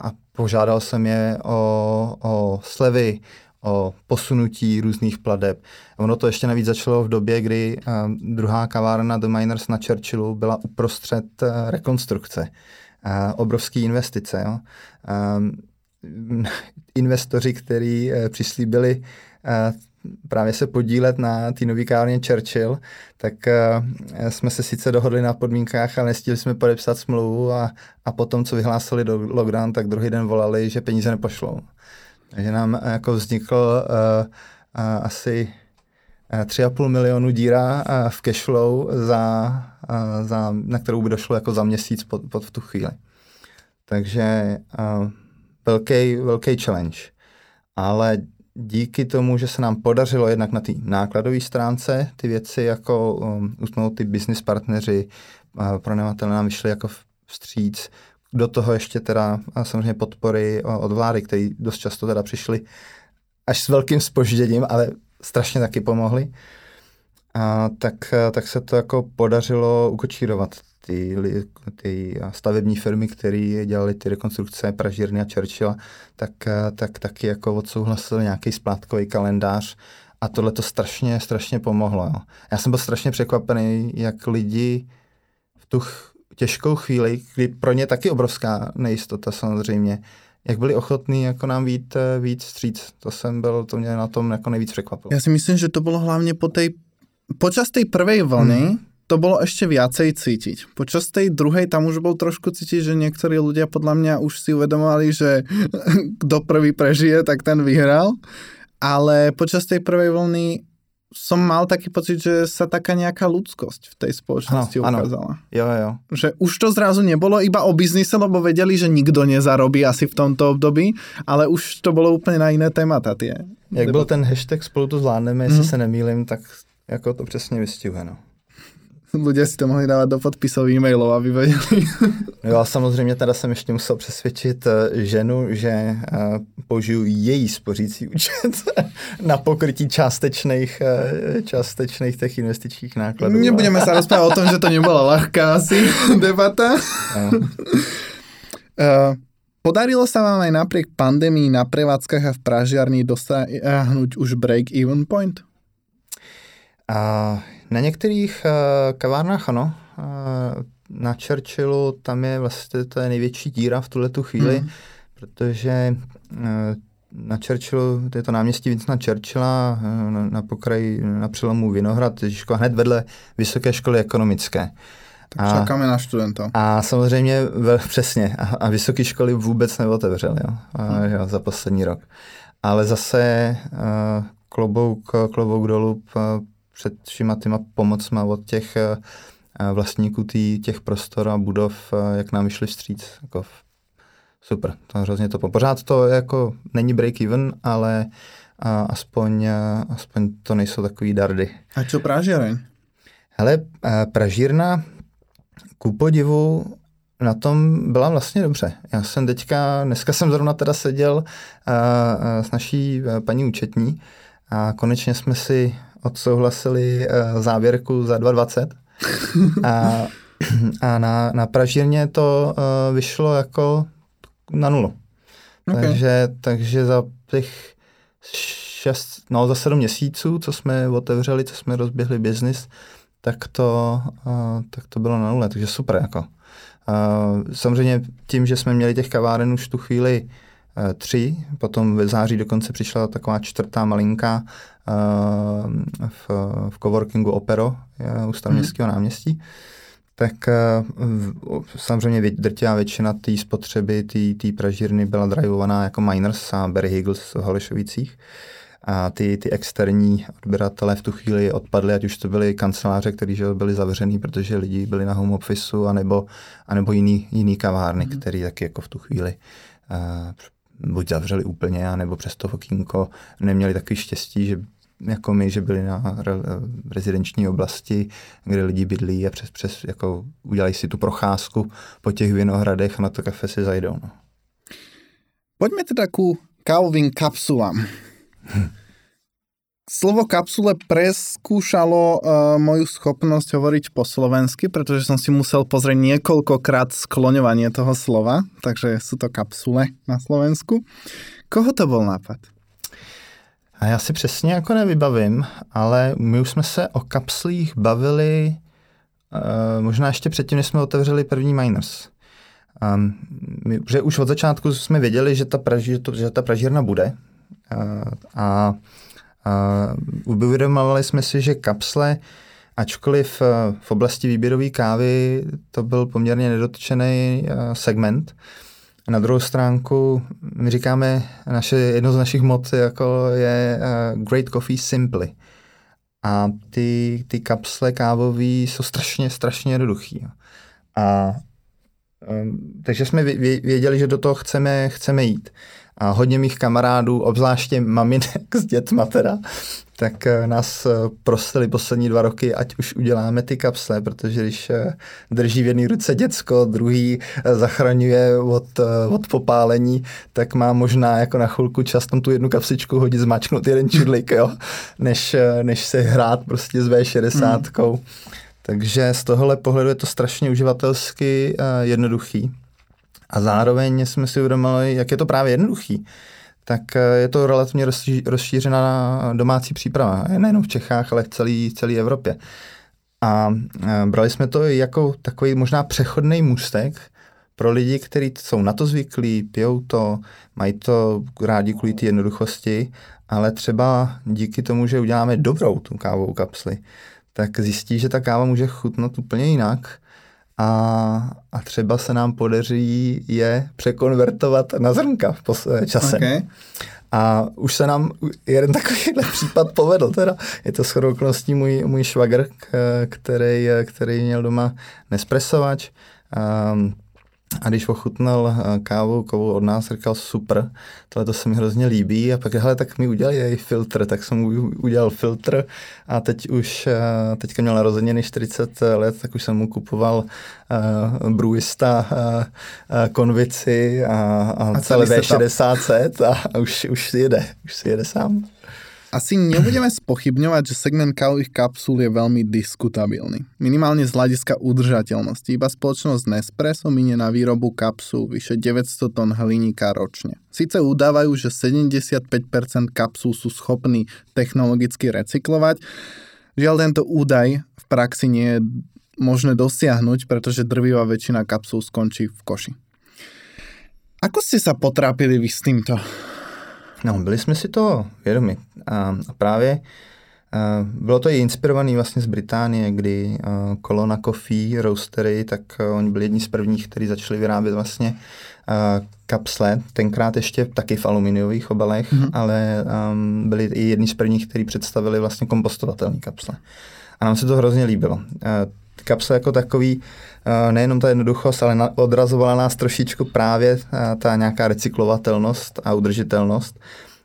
Speaker 2: a požádal jsem je o, o slevy, o posunutí různých pladeb. Ono to ještě navíc začalo v době, kdy uh, druhá kavárna The Miners na Churchillu byla uprostřed uh, rekonstrukce. Uh, obrovský investice. Jo. Investoři, kteří přislíbili právě se podílet na té nový kávárně Churchill, tak uh, jsme se sice dohodli na podmínkách, ale nestihli jsme podepsat smlouvu a, a potom, co vyhlásili do lockdown, tak druhý den volali, že peníze nepošlou. Takže nám jako vznikl uh, uh, asi 3,5 milionu díra v cashflow, za, za, na kterou by došlo jako za měsíc pod, pod v tu chvíli. Takže velký, velký challenge. Ale díky tomu, že se nám podařilo jednak na té nákladové stránce ty věci jako um, usnout ty business partneři, uh, pronajmatele nám vyšli jako vstříc, do toho ještě teda samozřejmě podpory od vlády, které dost často teda přišly až s velkým spožděním, ale strašně taky pomohly. A tak, tak se to jako podařilo ukočírovat ty, ty stavební firmy, které dělaly ty rekonstrukce Pražírny a Churchilla, tak, tak taky jako odsouhlasili nějaký splátkový kalendář a tohle to strašně, strašně pomohlo. Jo. Já jsem byl strašně překvapený, jak lidi v tu těžkou chvíli, kdy pro ně taky obrovská nejistota samozřejmě, jak byli ochotní jako nám vít, víc stříc. To jsem byl, to mě na tom jako nejvíc překvapilo.
Speaker 1: Já si myslím, že to bylo hlavně po tej, počas tej prvej vlny, mm to bolo ešte viacej cítiť. Počas tej druhej tam už bol trošku cítiť, že niektorí ľudia podľa mňa už si uvedomovali, že kto prvý prežije, tak ten vyhral. Ale počas tej prvej vlny som mal taký pocit, že sa taká nejaká ľudskosť v tej spoločnosti ano, ukázala.
Speaker 2: Ano. Jo, jo.
Speaker 1: Že už to zrazu nebolo iba o biznise, lebo vedeli, že nikto nezarobí asi v tomto období, ale už to bolo úplne na iné témata tie.
Speaker 2: Jak byl ten hashtag spolu to zvládneme, jestli mm. se nemýlim, tak jako to přesně vystihuje. No.
Speaker 1: Ľudia si to mohli dávať do podpisov e-mailov, aby vedeli.
Speaker 2: Jo a samozřejmě teda jsem ještě musel přesvědčit eh, ženu, že eh, použiju její spořící účet na pokrytí částečných, eh, částečných těch investičních nákladů.
Speaker 1: Nebudeme se rozprávat o tom, že to nebyla lehká asi debata. Podarilo sa vám aj napriek pandémii na prevádzkach a v pražiarni dosiahnuť už break-even point?
Speaker 2: A na některých uh, kavárnách ano. Uh, na Churchillu tam je vlastně to je největší díra v tuhle tu chvíli, hmm. protože uh, na Churchillu, to je to náměstí Vincenta Churchilla na, na pokraji, na přelomu Vinohrad, Ježiško, hned vedle Vysoké školy ekonomické.
Speaker 1: Tak a, čekáme na studenta.
Speaker 2: A samozřejmě, ve, přesně, a, a vysoké školy vůbec neotevřely jo, a, hmm. jo, za poslední rok. Ale zase uh, klobouk, klobouk dolů před všima těma pomocma od těch eh, vlastníků tý, těch prostor a budov, eh, jak nám vyšli vstříc. Jako super, to hrozně to Pořád to jako není break-even, ale a aspoň, eh, aspoň to nejsou takový dardy.
Speaker 1: A co Pražíreň?
Speaker 2: Hele, Pražírna ku podivu na tom byla vlastně dobře. Já jsem teďka, dneska jsem zrovna teda seděl uh, s naší paní účetní a konečně jsme si odsouhlasili uh, závěrku za 2,20 a, a na, na Pražírně to uh, vyšlo jako na nulu. Okay. Takže, takže za těch šest, no za sedm měsíců, co jsme otevřeli, co jsme rozběhli biznis, tak to, uh, tak to bylo na nule, takže super jako. Uh, samozřejmě tím, že jsme měli těch kaváren už tu chvíli uh, tři, potom ve září dokonce přišla taková čtvrtá malinká Eh, v, v coworkingu Opero eh, u Staroměstského hmm. náměstí, tak eh, samozřejmě drtivá většina té spotřeby, té pražírny byla drivovaná jako Miners a Barry Higgles v Holešovicích. A ty, ty externí odběratelé v tu chvíli odpadly, ať už to byly kanceláře, které byly zavřený, protože lidi byli na home officeu, anebo, anebo jiný, jiný kavárny, mm. které taky jako v tu chvíli uh, buď zavřeli úplně, nebo přes to okýnko neměli takový štěstí, že jako my, že byli na re, rezidenční oblasti, kde lidi bydlí a přes, přes jako udělají si tu procházku po těch vinohradech a na to kafe si zajdou. No.
Speaker 1: Pojďme teda ku kávovým kapsulám. Slovo kapsule preskúšalo uh, moju schopnosť hovoriť po slovensky, pretože som si musel pozrieť niekoľkokrát skloňovanie toho slova, takže sú to kapsule na Slovensku. Koho to bol nápad?
Speaker 2: A já si přesně jako nevybavím, ale my už jsme se o kapslích bavili uh, možná ještě předtím, než jsme otevřeli první Miners. Um, my, že už od začátku jsme věděli, že ta, to, že ta pražírna bude. Uh, a uvědomovali jsme si, že kapsle, ačkoliv eh, v oblasti výběrové kávy to byl poměrně nedotčený eh, segment, na druhou stránku my říkáme, naše, jedno z našich mod jako je uh, Great Coffee Simply. A ty, ty kapsle kávové jsou strašně, strašně jednoduchý. A um, takže jsme věděli, že do toho chceme, chceme jít. A hodně mých kamarádů, obzvláště maminek s dětma teda, tak eh, nás eh, prosili poslední dva roky, ať už uděláme ty kapsle, protože když eh, drží v jedné ruce děcko, druhý zachraňuje od, od popálení, tak má možná jako na chvilku čas tam tu jednu kapsičku hodit, zmačknout jeden čudlik, jo, než, než se hrát prostě s V60. Mm. Takže z tohohle pohledu je to strašně uživatelsky jednoduchý. A zároveň jsme si uvědomili, jak je to právě jednoduchý tak eh, je to relativně rozšířená domácí příprava. Nejenom v Čechách, ale v celé, celé Evropě. A eh, brali jsme to jako takový možná přechodný můstek pro lidi, kteří jsou na to zvyklí, pijou to, mají to rádi kvůli té jednoduchosti, ale třeba díky tomu, že uděláme dobrou tu kávovou kapsli, tak zjistí, že ta káva může chutnat úplně jinak a, a třeba se nám podaří je překonvertovat na zrnka v pos- časem. Okay. A už se nám jeden takovýhle případ povedl. Teda. Je to shodou okolností můj, můj švagr, který, který měl doma Nespressovač. Um, a když ochutnal eh, kávu, kávu od nás, říkal super, tohle to se mi hrozně líbí a pak hele, tak mi udělali filtr, tak jsem mu udělal filtr a teď už, eh, teďka měl narozeniny 40 let, tak už jsem mu kupoval uh, Bruista, uh, uh, konvici a, a, a celé V60 set a už, už si jede, už si jede sám.
Speaker 1: Asi nebudeme spochybňovať, že segment kávových kapsul je veľmi diskutabilný. Minimálne z hľadiska udržateľnosti. Iba spoločnosť Nespresso minie na výrobu kapsul vyše 900 tón hliníka ročne. Sice udávajú, že 75% kapsul sú schopní technologicky recyklovať, žiaľ tento údaj v praxi nie je možné dosiahnuť, pretože drvivá väčšina kapsul skončí v koši. Ako ste sa potrápili vy s týmto?
Speaker 2: No, byli jsme si to vědomi. A, a právě a, bylo to i inspirované vlastně z Británie, kdy a, Colonna Coffee, Roastery, tak a, oni byli jedni z prvních, kteří začali vyrábět vlastně a, kapsle, tenkrát ještě taky v aluminiových obalech, mm-hmm. ale um, byli i jedni z prvních, kteří představili vlastně kompostovatelné kapsle. A nám se to hrozně líbilo. A, kapsle jako takový, eh, nejenom ta jednoduchost, ale odrazovala nás trošičku právě eh, ta nějaká recyklovatelnost a udržitelnost.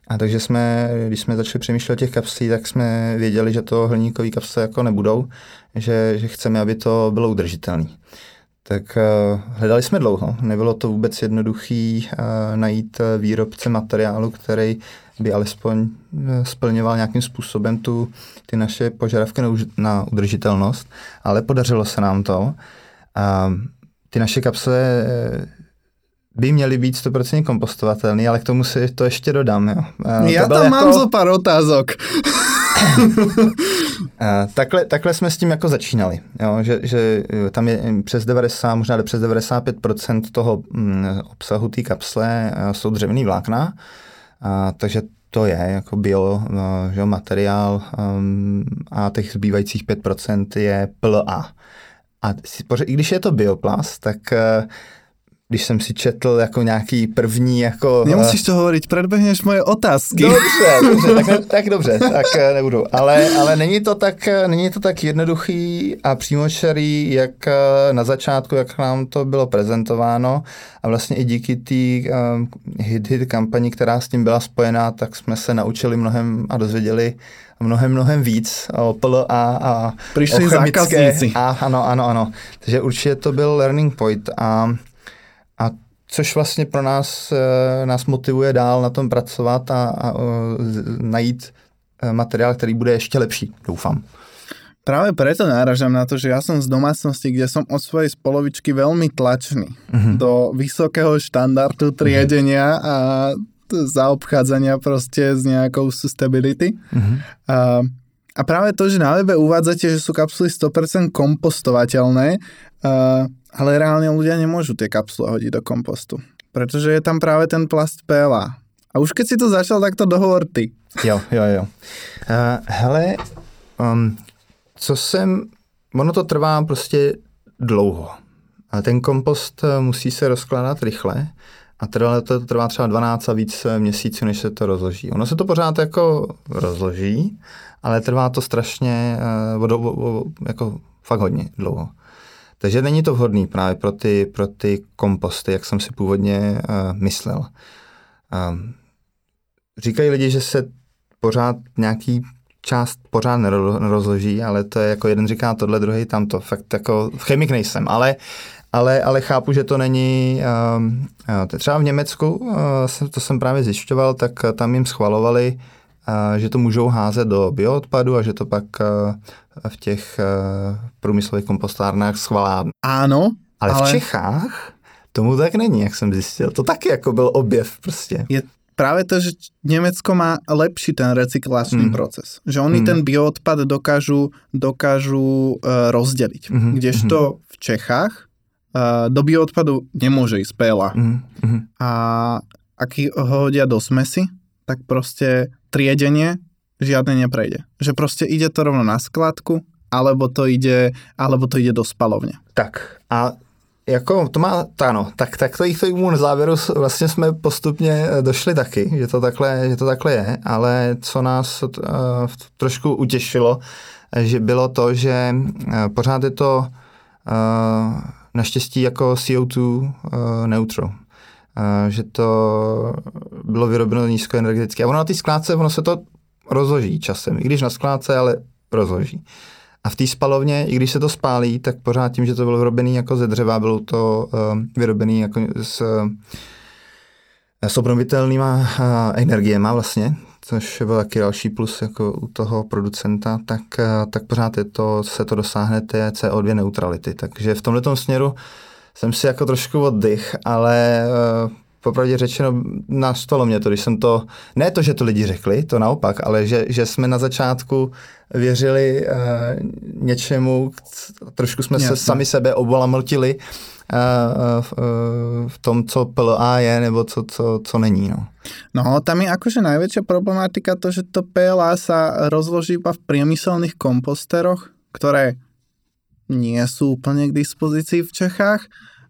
Speaker 2: A takže jsme, když jsme začali přemýšlet o těch kapslí, tak jsme věděli, že to hliníkové kapsle jako nebudou, že, že chceme, aby to bylo udržitelné. Tak uh, hledali jsme dlouho. Nebylo to vůbec jednoduchý uh, najít výrobce materiálu, který by alespoň eh, splňoval nějakým způsobem tu, ty naše požadavky na, udržitelnost, ale podařilo se nám to. A ty naše kapsle eh, by měly být 100% kompostovatelné, ale k tomu si to ještě dodám. Jo.
Speaker 1: Já tam jako... mám zo pár otázok.
Speaker 2: takhle, takhle jsme s tím jako začínali, jo, že, že eh, tam je přes 90, možná přes 95% toho mm, obsahu té kapsle jsou dřevěný vlákna, a, takže to je jako bio že, materiál um, a těch zbývajících 5% je PLA. A i když je to bioplast, tak uh, když jsem si četl jako nějaký první jako...
Speaker 1: Nemusíš to hovorit, předběhneš moje otázky.
Speaker 2: Dobře, dobře tak, ne, tak dobře, tak eh, nebudu. Ale, ale není, to tak, eh, není to tak jednoduchý a přímočarý, jak eh, na začátku, jak nám to bylo prezentováno a vlastně i díky té um, hit-hit kampani, která s tím byla spojená, tak jsme se naučili mnohem a dozvěděli mnohem, mnohem víc o PL a, a
Speaker 1: Přišli o chemické, zákazníci.
Speaker 2: A, ano, ano, ano. Takže určitě to byl learning point a což vlastně pro nás, eh, nás motivuje dál na tom pracovat a, a, a najít eh, materiál, který bude ještě lepší, doufám.
Speaker 1: Práve preto náražam na to, že ja som z domácnosti, kde som od svojej spolovičky veľmi tlačný mm-hmm. do vysokého štandardu triedenia mm-hmm. a zaobchádzania proste s nejakou sustainability. Mm-hmm. A, a práve to, že na webe uvádzate, že sú kapsuly 100% kompostovateľné, a, ale reálne ľudia nemôžu tie kapsule hodiť do kompostu, pretože je tam práve ten plast PLA. A už keď si to začal, tak to dohovor ty.
Speaker 2: Jo, jo, jo. Uh, hele, um, co jsem, ono to trvá prostě dlouho. A ten kompost eh, musí se rozkládat rychle a trvá, to trvá třeba 12 a víc měsíců, než se to rozloží. Ono se to pořád jako rozloží, ale trvá to strašně, uh, jako fakt hodně dlouho. Takže není to vhodný právě pro ty, pro ty komposty, jak jsem si původně uh, myslel. Uh, říkají lidi, že se pořád nějaký část pořád nerozloží, ale to je jako jeden říká tohle, druhý tamto. Fakt jako chemik nejsem, ale, ale, ale chápu, že to není, uh, třeba v Německu, uh, to jsem právě zjišťoval, tak tam jim schvalovali, uh, že to můžou házet do bioodpadu a že to pak uh, v těch uh, průmyslových kompostárnách schvalá.
Speaker 1: Ano,
Speaker 2: ale, ale v Čechách tomu tak není, jak jsem zjistil. To taky jako byl objev prostě.
Speaker 1: Je práve to, že Nemecko má lepší ten recyklačný mm. proces. Že oni mm. ten bioodpad dokážu, dokážu uh, rozdeliť. Mm-hmm. Kdežto mm-hmm. v Čechách uh, do bioodpadu nemôže ísť pela. Mm-hmm. A ak ho hodia do smesi, tak proste triedenie žiadne neprejde. Že proste ide to rovno na skladku, alebo to ide, alebo to ide do spalovne.
Speaker 2: Tak a jako to má, to ano, tak, tak to jich tomu na závěru vlastně jsme postupně eh, došli taky, že to takhle, že to takhle je, ale co nás uh, trošku utěšilo, že bylo to, že uh, pořád je to uh, naštěstí jako CO2 uh, neutral. Že to bylo vyrobeno nízkoenergeticky. A ono na té skládce, ono se to rozloží časem, i když na skládce, ale rozloží. A v té spalovně, i když se to spálí, tak pořád tím, že to bylo vyrobené jako ze dřeva, bylo to uh, vyrobené jako s, uh, s obnovitelnýma uh, energiema vlastně, což byl taky další plus jako u toho producenta, tak, uh, tak pořád je to, se to dosáhne té CO2 neutrality. Takže v tomto směru jsem si jako trošku oddych, ale uh, popravdě řečeno nastalo mě to, když jsem to, ne to, že to lidi řekli, to naopak, ale že, že jsme na začátku věřili uh, něčemu, trošku jsme Jasně. se sami sebe obolamltili uh, v, uh, v tom, co PLA je, nebo co, co, co není. No.
Speaker 1: no, tam je akože najväčšia problematika to, že to PLA sa rozloží iba v priemyselných komposteroch, ktoré nie sú úplne k dispozícii v Čechách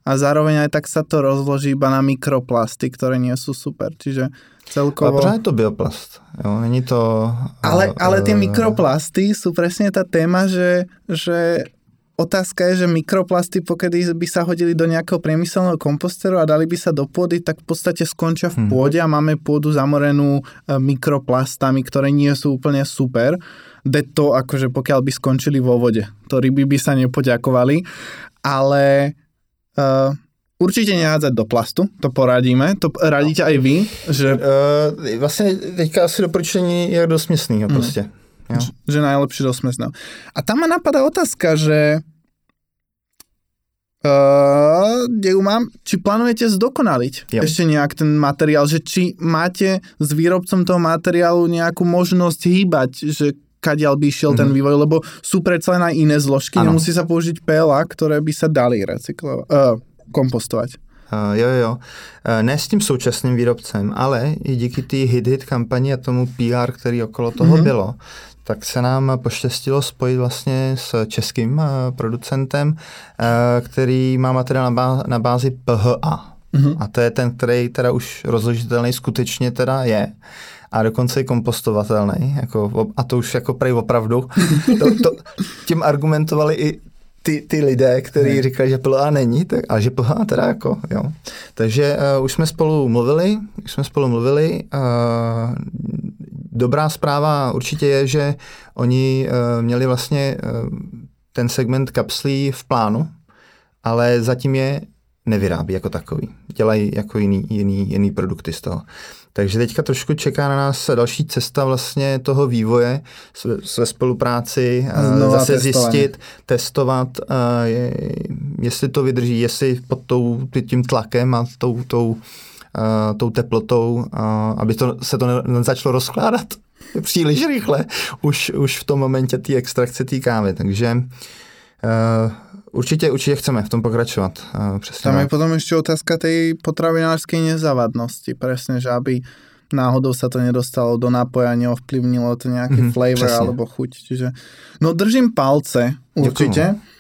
Speaker 1: a zároveň aj tak sa to rozloží iba na mikroplasty, ktoré nie sú super. Čiže celkovo...
Speaker 2: Ale pořád je to bioplast. Jo, není to...
Speaker 1: Ale, ale tie mikroplasty sú presne tá téma, že, že otázka je, že mikroplasty, pokiaľ by sa hodili do nejakého priemyselného komposteru a dali by sa do pôdy, tak v podstate skončia v mhm. pôde a máme pôdu zamorenú e, mikroplastami, ktoré nie sú úplne super. De to, akože pokiaľ by skončili vo vode. To ryby by sa nepoďakovali. Ale Uh, Určitě nehádzať do plastu, to poradíme, to radíte aj vy, že...
Speaker 2: Uh, vlastně teďka asi doporučení je do směsného mm. prostě.
Speaker 1: Jo. Že najlepšie do směsného. A tam ma napadá otázka, že Uh, ju mám, či plánujete zdokonaliť jo. ešte nejak ten materiál, že či máte s výrobcom toho materiálu nejakú možnosť hýbať, že kadiaľ by išiel mm-hmm. ten mhm. vývoj, lebo sú predsa len aj iné zložky, ano. nemusí sa použiť PLA, ktoré by sa dali recyklovať, uh, kompostovať.
Speaker 2: Uh, jo, jo. Uh, ne s tím současným výrobcem, ale i díky té hit-hit kampani a tomu PR, který okolo toho mm-hmm. bylo, tak se nám poštěstilo spojit vlastně s českým uh, producentem, uh, který má materiál na, bá- na bázi PHA. Mm-hmm. A to je ten, který teda už rozložitelný skutečně teda je a dokonce i kompostovatelný, jako, a to už jako prej opravdu. To, to, tím argumentovali i ty, ty lidé, kteří říkali, že PLA není, tak, a že PLA teda jako, jo. Takže uh, už jsme spolu mluvili, už jsme spolu mluvili. Uh, dobrá zpráva určitě je, že oni uh, měli vlastně uh, ten segment kapslí v plánu, ale zatím je nevyrábí jako takový. Dělají jako jiný, jiný, jiný produkty z toho. Takže teďka trošku čeká na nás další cesta vlastně toho vývoje ve spolupráci, Znova zase testování. zjistit, testovat, jestli to vydrží, jestli pod tou, tím tlakem a tou, tou, tou teplotou, aby to, se to nezačalo rozkládat příliš rychle už, už v tom momentě té extrakce té kávy. Takže Určitě, určitě chceme v tom pokračovat.
Speaker 1: Přesně Tam je potom ještě otázka té potravinářské nezávadnosti. Presne, že aby náhodou sa to nedostalo do nápoja, neovplyvnilo to nejaký mm, flavor presne. alebo chuť. Čiže, no držím palce, určite. Ďakujem.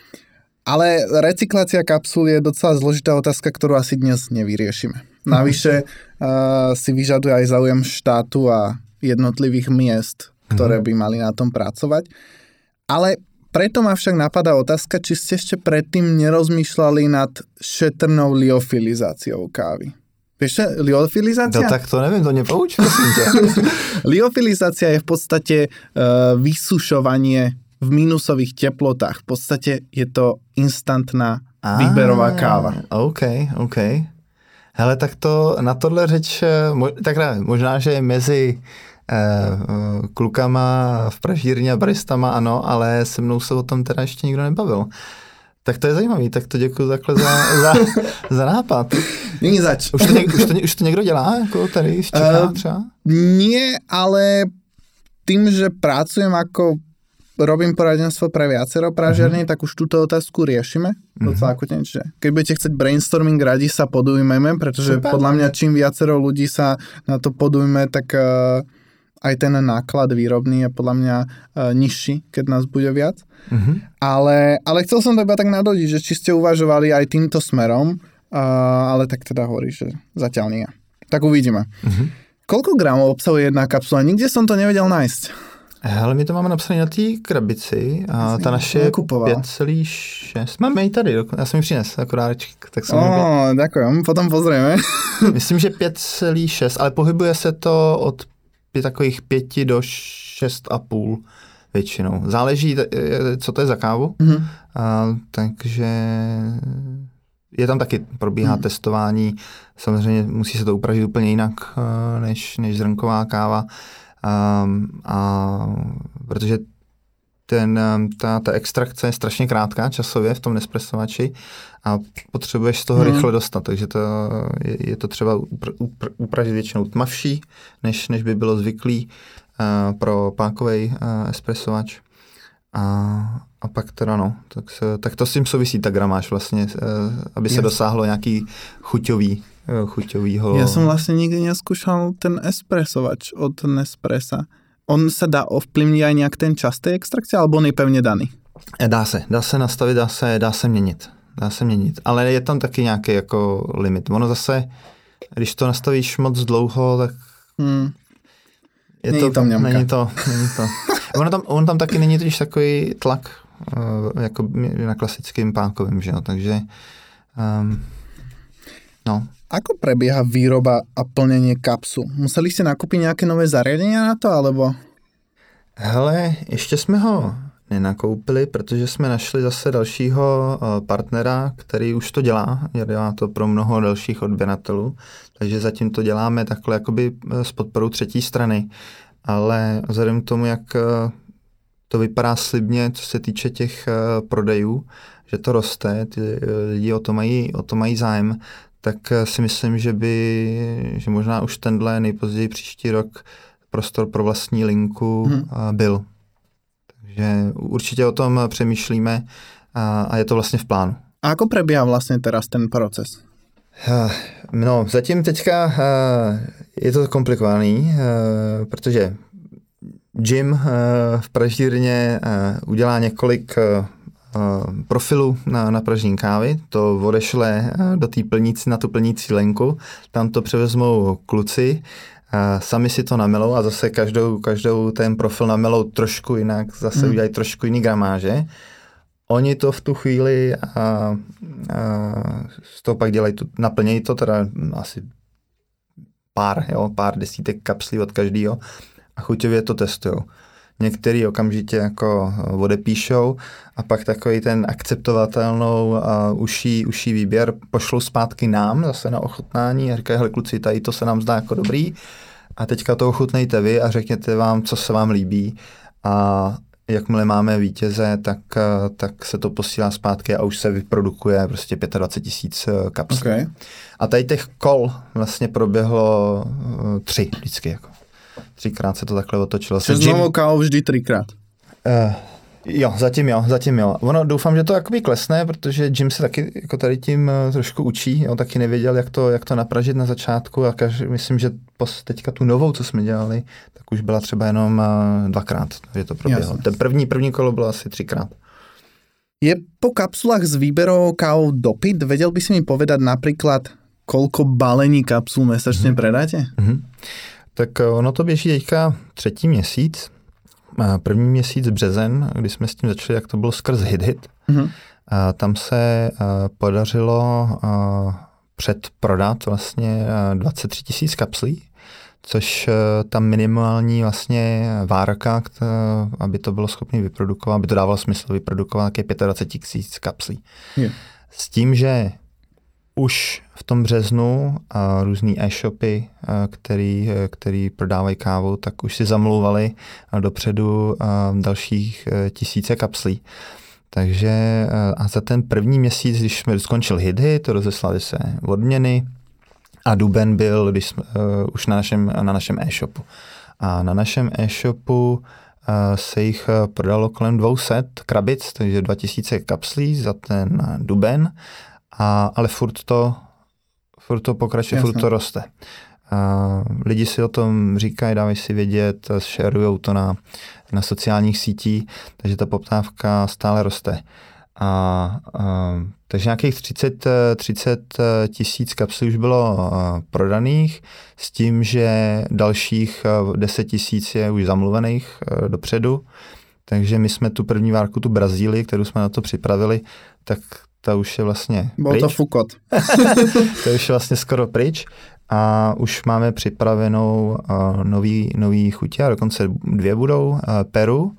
Speaker 1: Ale recyklácia kapsul je docela zložitá otázka, ktorú asi dnes nevyriešime. Navyše uh, si vyžaduje aj záujem štátu a jednotlivých miest, ktoré mhm. by mali na tom pracovať. Ale preto ma však napadá otázka, či ste ešte predtým nerozmýšľali nad šetrnou liofilizáciou kávy. Vieš, liofilizácia?
Speaker 2: No tak to neviem, to nepouč, prosím ťa.
Speaker 1: liofilizácia je v podstate uh, vysušovanie v minusových teplotách. V podstate je to instantná ah, výberová káva.
Speaker 2: OK, OK. Hele, tak to na tohle řeč, eh, tak ne, možná, že mezi klukama v pražírně a baristama ano, ale se mnou se o tom teda ještě nikdo nebavil. Tak to je zajímavý, tak to děkuji takhle za, za, za nápad.
Speaker 1: Není zač.
Speaker 2: Už to, něk, už, to, už to někdo dělá, jako tady v Čechách uh, třeba?
Speaker 1: Nie, ale tým, že pracujem ako robím poradenstvo pre viacero pražiarní, mm-hmm. tak už túto otázku riešime. Mm-hmm. Čiže keď budete chcieť brainstorming, radi sa podujmeme, pretože Super. podľa mňa čím viacero ľudí sa na to podujme, tak uh, aj ten náklad výrobný je podľa mňa uh, nižší, keď nás bude viac. Mm-hmm. Ale, ale chcel som to iba tak nadodiť, že či ste uvažovali aj týmto smerom, uh, ale tak teda hovorí, že zatiaľ nie. Tak uvidíme. Mm-hmm. Koľko gramov obsahuje jedna kapsula? Nikde som to nevedel nájsť.
Speaker 2: Hele, my to máme napsané na té krabici a ta naše je 5,6. Máme ji tady, já jsem ji přines, akorát, tak jsem
Speaker 1: oh, děkujem, potom pozrieme.
Speaker 2: Myslím, že 5,6, ale pohybuje se to od takových 5 do 6,5 většinou. Záleží, co to je za kávu, mm-hmm. a, takže je tam taky, probíhá mm. testování, samozřejmě musí se to upražit úplně jinak než, než zrnková káva. Um, a protože ten, ta, ta extrakce je strašně krátká časově v tom Nespressovači a potřebuješ z toho hmm. rychle dostat, takže to, je, je to třeba upr, upr, upražit většinou tmavší, než, než by bylo zvyklý uh, pro pákový uh, espressovač. A, a pak teda no, tak, se, tak to s tím souvisí ta gramáž vlastně, uh, aby se yes. dosáhlo nějaký chuťový chuťovýho.
Speaker 1: Ja som vlastne nikdy neskúšal ten espresovač od Nespressa. On sa dá ovplyvniť aj nejak ten čas tej extrakcie, alebo on je pevně daný?
Speaker 2: E, dá se, dá se nastavit, dá se, dá se měnit. Dá se měnit, ale je tam taky nějaký jako limit. Ono zase, když to nastavíš moc dlouho, tak hmm.
Speaker 1: je není to, to
Speaker 2: není to, není to. ono, tam, on tam taky není totiž takový tlak, uh, jako na klasickým pánkovým, že jo, takže um, no.
Speaker 1: Ako prebieha výroba a plnenie kapsu? Museli ste nakúpiť nejaké nové zariadenia na to, alebo?
Speaker 2: Hele, ještě jsme ho nenakoupili, protože jsme našli zase dalšího eh, partnera, který už to dělá, dělá to pro mnoho dalších odběratelů, takže zatím to děláme takhle jakoby eh, s podporou třetí strany, ale vzhledem k tomu, jak eh, to vypadá slibně, co se týče těch prodejů, že to roste, ty lidi o to mají, o to mají zájem, tak eh, si myslím, že by, že možná už tenhle nejpozději příští rok prostor pro vlastní linku hmm. byl. Takže určitě o tom přemýšlíme a, a je to vlastně v plánu.
Speaker 1: A ako prebíhá vlastně teraz ten proces?
Speaker 2: Eh, no, zatím teďka je to komplikovaný, protože Jim v pražírně udělá několik profilu na, na pražní kávy, to odešle do té plnící, na tu plnící lenku, tam to převezmou kluci, a sami si to namelou a zase každou, každou ten profil namelou trošku jinak, zase hmm. udělají trošku jiný gramáže. Oni to v tu chvíli a, a z toho pak dělají, tu, naplnějí to teda asi pár, jo, pár desítek kapslí od každého a chuťově to testují některý okamžitě jako eh, odepíšou a pak takový ten akceptovatelnou a uší, uší výběr pošlou zpátky nám zase na ochutnání a říkají, hele kluci, tady to se nám zdá jako dobrý a teďka to ochutnejte vy a řekněte vám, co se vám líbí a jakmile máme vítěze, tak, eh, tak se to posílá zpátky a už se vyprodukuje prostě 25 tisíc eh, kapslí. Okay. A tady těch kol vlastně proběhlo tři vždycky. Jako. Třikrát se to takhle otočilo.
Speaker 1: Se s novou kávou vždy třikrát.
Speaker 2: Uh, Jo, zatím jo, zatím jo. Ono doufám, že to jakoby klesne, protože Jim se taky jako tady tím eh, trošku učí. On taky nevěděl, jak to, jak to napražit na začátku a každý, myslím, že pos, teďka tu novou, co jsme dělali, tak už byla třeba jenom uh, dvakrát, že to proběhlo. Jasne. Ten první, první kolo bylo asi třikrát.
Speaker 1: Je po kapsulách s výberou kávou dopyt? Vedel by si mi povedať například, kolko balení kapsul mesačně mm-hmm. predáte? Mm-hmm.
Speaker 2: Tak eh, ono to běží teďka třetí měsíc, první měsíc březen, kdy jsme s tím začali, jak to bylo skrz HitHit. Mm-hmm. A tam se podařilo předprodat vlastně 23 tisíc kapslí, což tam minimální vlastně várka, aby to bylo schopné vyprodukovat, aby to dávalo smysl vyprodukovat, tak je 25 tisíc kapslí. Yeah. S tím, že už v tom březnu a různý e-shopy, který, který prodávají kávu, tak už si zamlouvali dopředu dalších e, tisíce kapslí. Takže e, a za ten první měsíc, když jsme skončil hit to rozeslali se odměny a duben byl když jsme, uh, už na našem, na našem e-shopu. A na našem e-shopu uh, se jich prodalo kolem 200 krabic, takže 2000 kapslí za ten duben a, ale furt to, furt to pokračuje, Jasne. furt to roste. A lidi si o tom říkají, dávají si vědět, šerujou to na, na sociálních sítích, takže ta poptávka stále roste. A, a, takže nějakých 30, 30 tisíc kapslí už bylo prodaných, s tím, že dalších 10 tisíc je už zamluvených dopředu. Takže my jsme tu první várku, tu Brazílii, kterou jsme na to připravili, tak ta už je vlastně
Speaker 1: Byl pryč. to fukot.
Speaker 2: to už je vlastně skoro pryč a už máme připravenou uh, nový, nový chutě a dokonce dvě budou, uh, Peru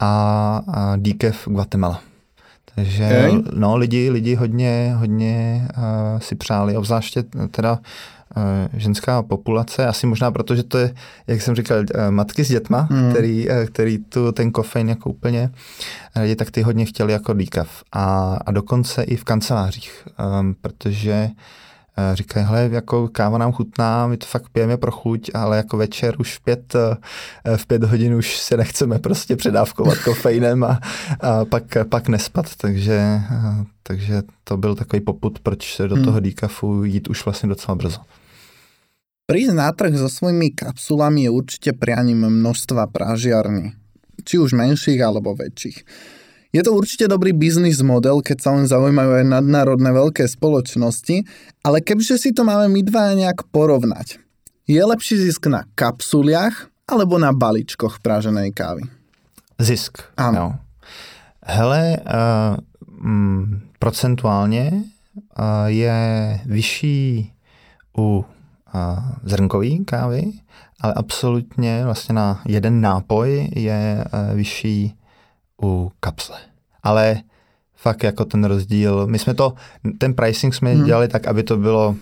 Speaker 2: a, a Díkev Guatemala. Takže okay. no, lidi, lidi hodně, hodně uh, si přáli, obzvláště teda ženská populace, asi možná proto, že to je, jak jsem říkal, eh, matky s dětma, mm. který, eh, který tu ten kofein jako úplně radě, tak ty hodně chtěli jako decaf. A, a dokonce i v kancelářích, um, protože říkají, hele, jako káva nám chutná, my to fakt pijeme pro chuť, ale jako večer už v pět, v pět hodin už se nechceme prostě předávkovat kofeinem a, a pak, pak nespat, takže, takže to byl takový poput, proč se do hmm. toho decafu jít už vlastně docela brzo.
Speaker 1: Prísť na trh so svojimi kapsulami je určite prianím množstva pražiarní, či už menších alebo väčších. Je to určite dobrý biznis model, keď sa len zaujímajú aj nadnárodné veľké spoločnosti, ale kebyže si to máme my dva nejak porovnať, je lepší zisk na kapsuliach alebo na balíčkoch praženej kávy?
Speaker 2: Zisk, ano. Jo. Hele, uh, mm, procentuálně uh, je vyšší u zrnkový kávy, ale absolutně vlastně na jeden nápoj je e, vyšší u kapsle. Ale fakt jako ten rozdíl, my jsme to, ten pricing jsme hmm. dělali tak, aby to bylo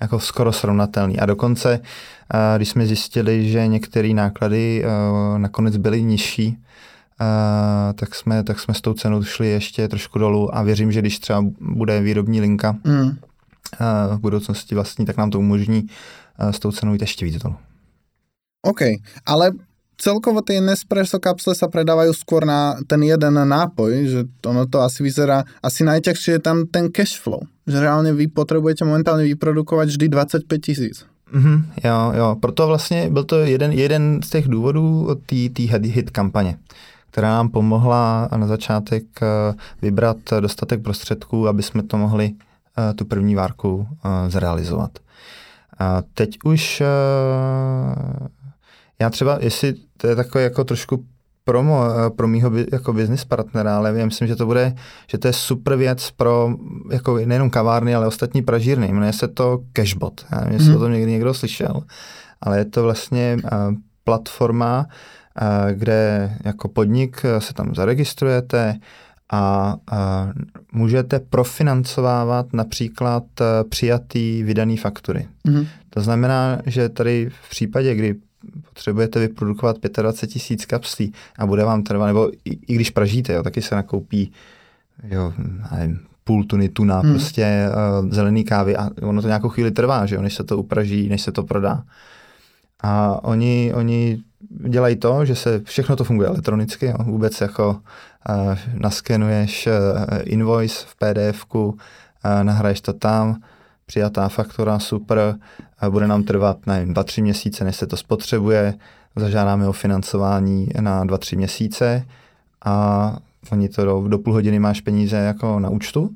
Speaker 2: jako skoro srovnatelný. A dokonce, e, když jsme zjistili, že některé náklady e, nakonec byly nižší, tak jsme, tak jsme s tou cenou šli ještě trošku dolů a věřím, že když třeba bude výrobní linka, hmm v budoucnosti vlastní, tak nám to umožní s tou cenou jít ještě víc dolů.
Speaker 1: OK, ale celkovo ty Nespresso kapsle sa predávajú skôr na ten jeden nápoj, že ono to asi vyzerá, asi najťažšie je tam ten cash flow, že reálně vy potřebujete momentálně vyprodukovat vždy 25 tisíc.
Speaker 2: Mm-hmm, jo, jo, proto vlastně byl to jeden, jeden z těch důvodů té hit kampaně, která nám pomohla na začátek eh, vybrat dostatek prostředků, aby jsme to mohli Eh, tu první várku eh, zrealizovat. A teď už eh, já třeba, jestli to je takové jako trošku promo pro mýho jako business partnera, ale já myslím, že to bude, že to je super věc pro jako nejenom kavárny, ale ostatní pražírny. Jmenuje se to Cashbot. Já nevím, jestli mm. o tom někdy někdo slyšel, ale je to vlastně platforma, kde jako podnik se tam zaregistrujete, a, a můžete profinancovávat například e, přijatý vydaný faktury. Mm-hmm. To znamená, že tady v případě, kdy potřebujete vyprodukovat 25 tisíc kapslí a bude vám trvat, nebo i, i když pražíte, jo, taky se nakoupí jo, nevím, půl tuny tuna, hmm. prostě uh, zelený kávy a ono to nějakou chvíli trvá, že jo, než se to upraží, než se to prodá. A oni, oni dělají to, že se všechno to funguje elektronicky, jo. vůbec jako uh, naskenuješ uh, invoice v pdf uh, nahraješ to tam, přijatá faktura, super, uh, bude nám trvat, nevím, dva, tři měsíce, než se to spotřebuje, zažádáme o financování na dva, tři měsíce a oni to do, do půl hodiny máš peníze jako na účtu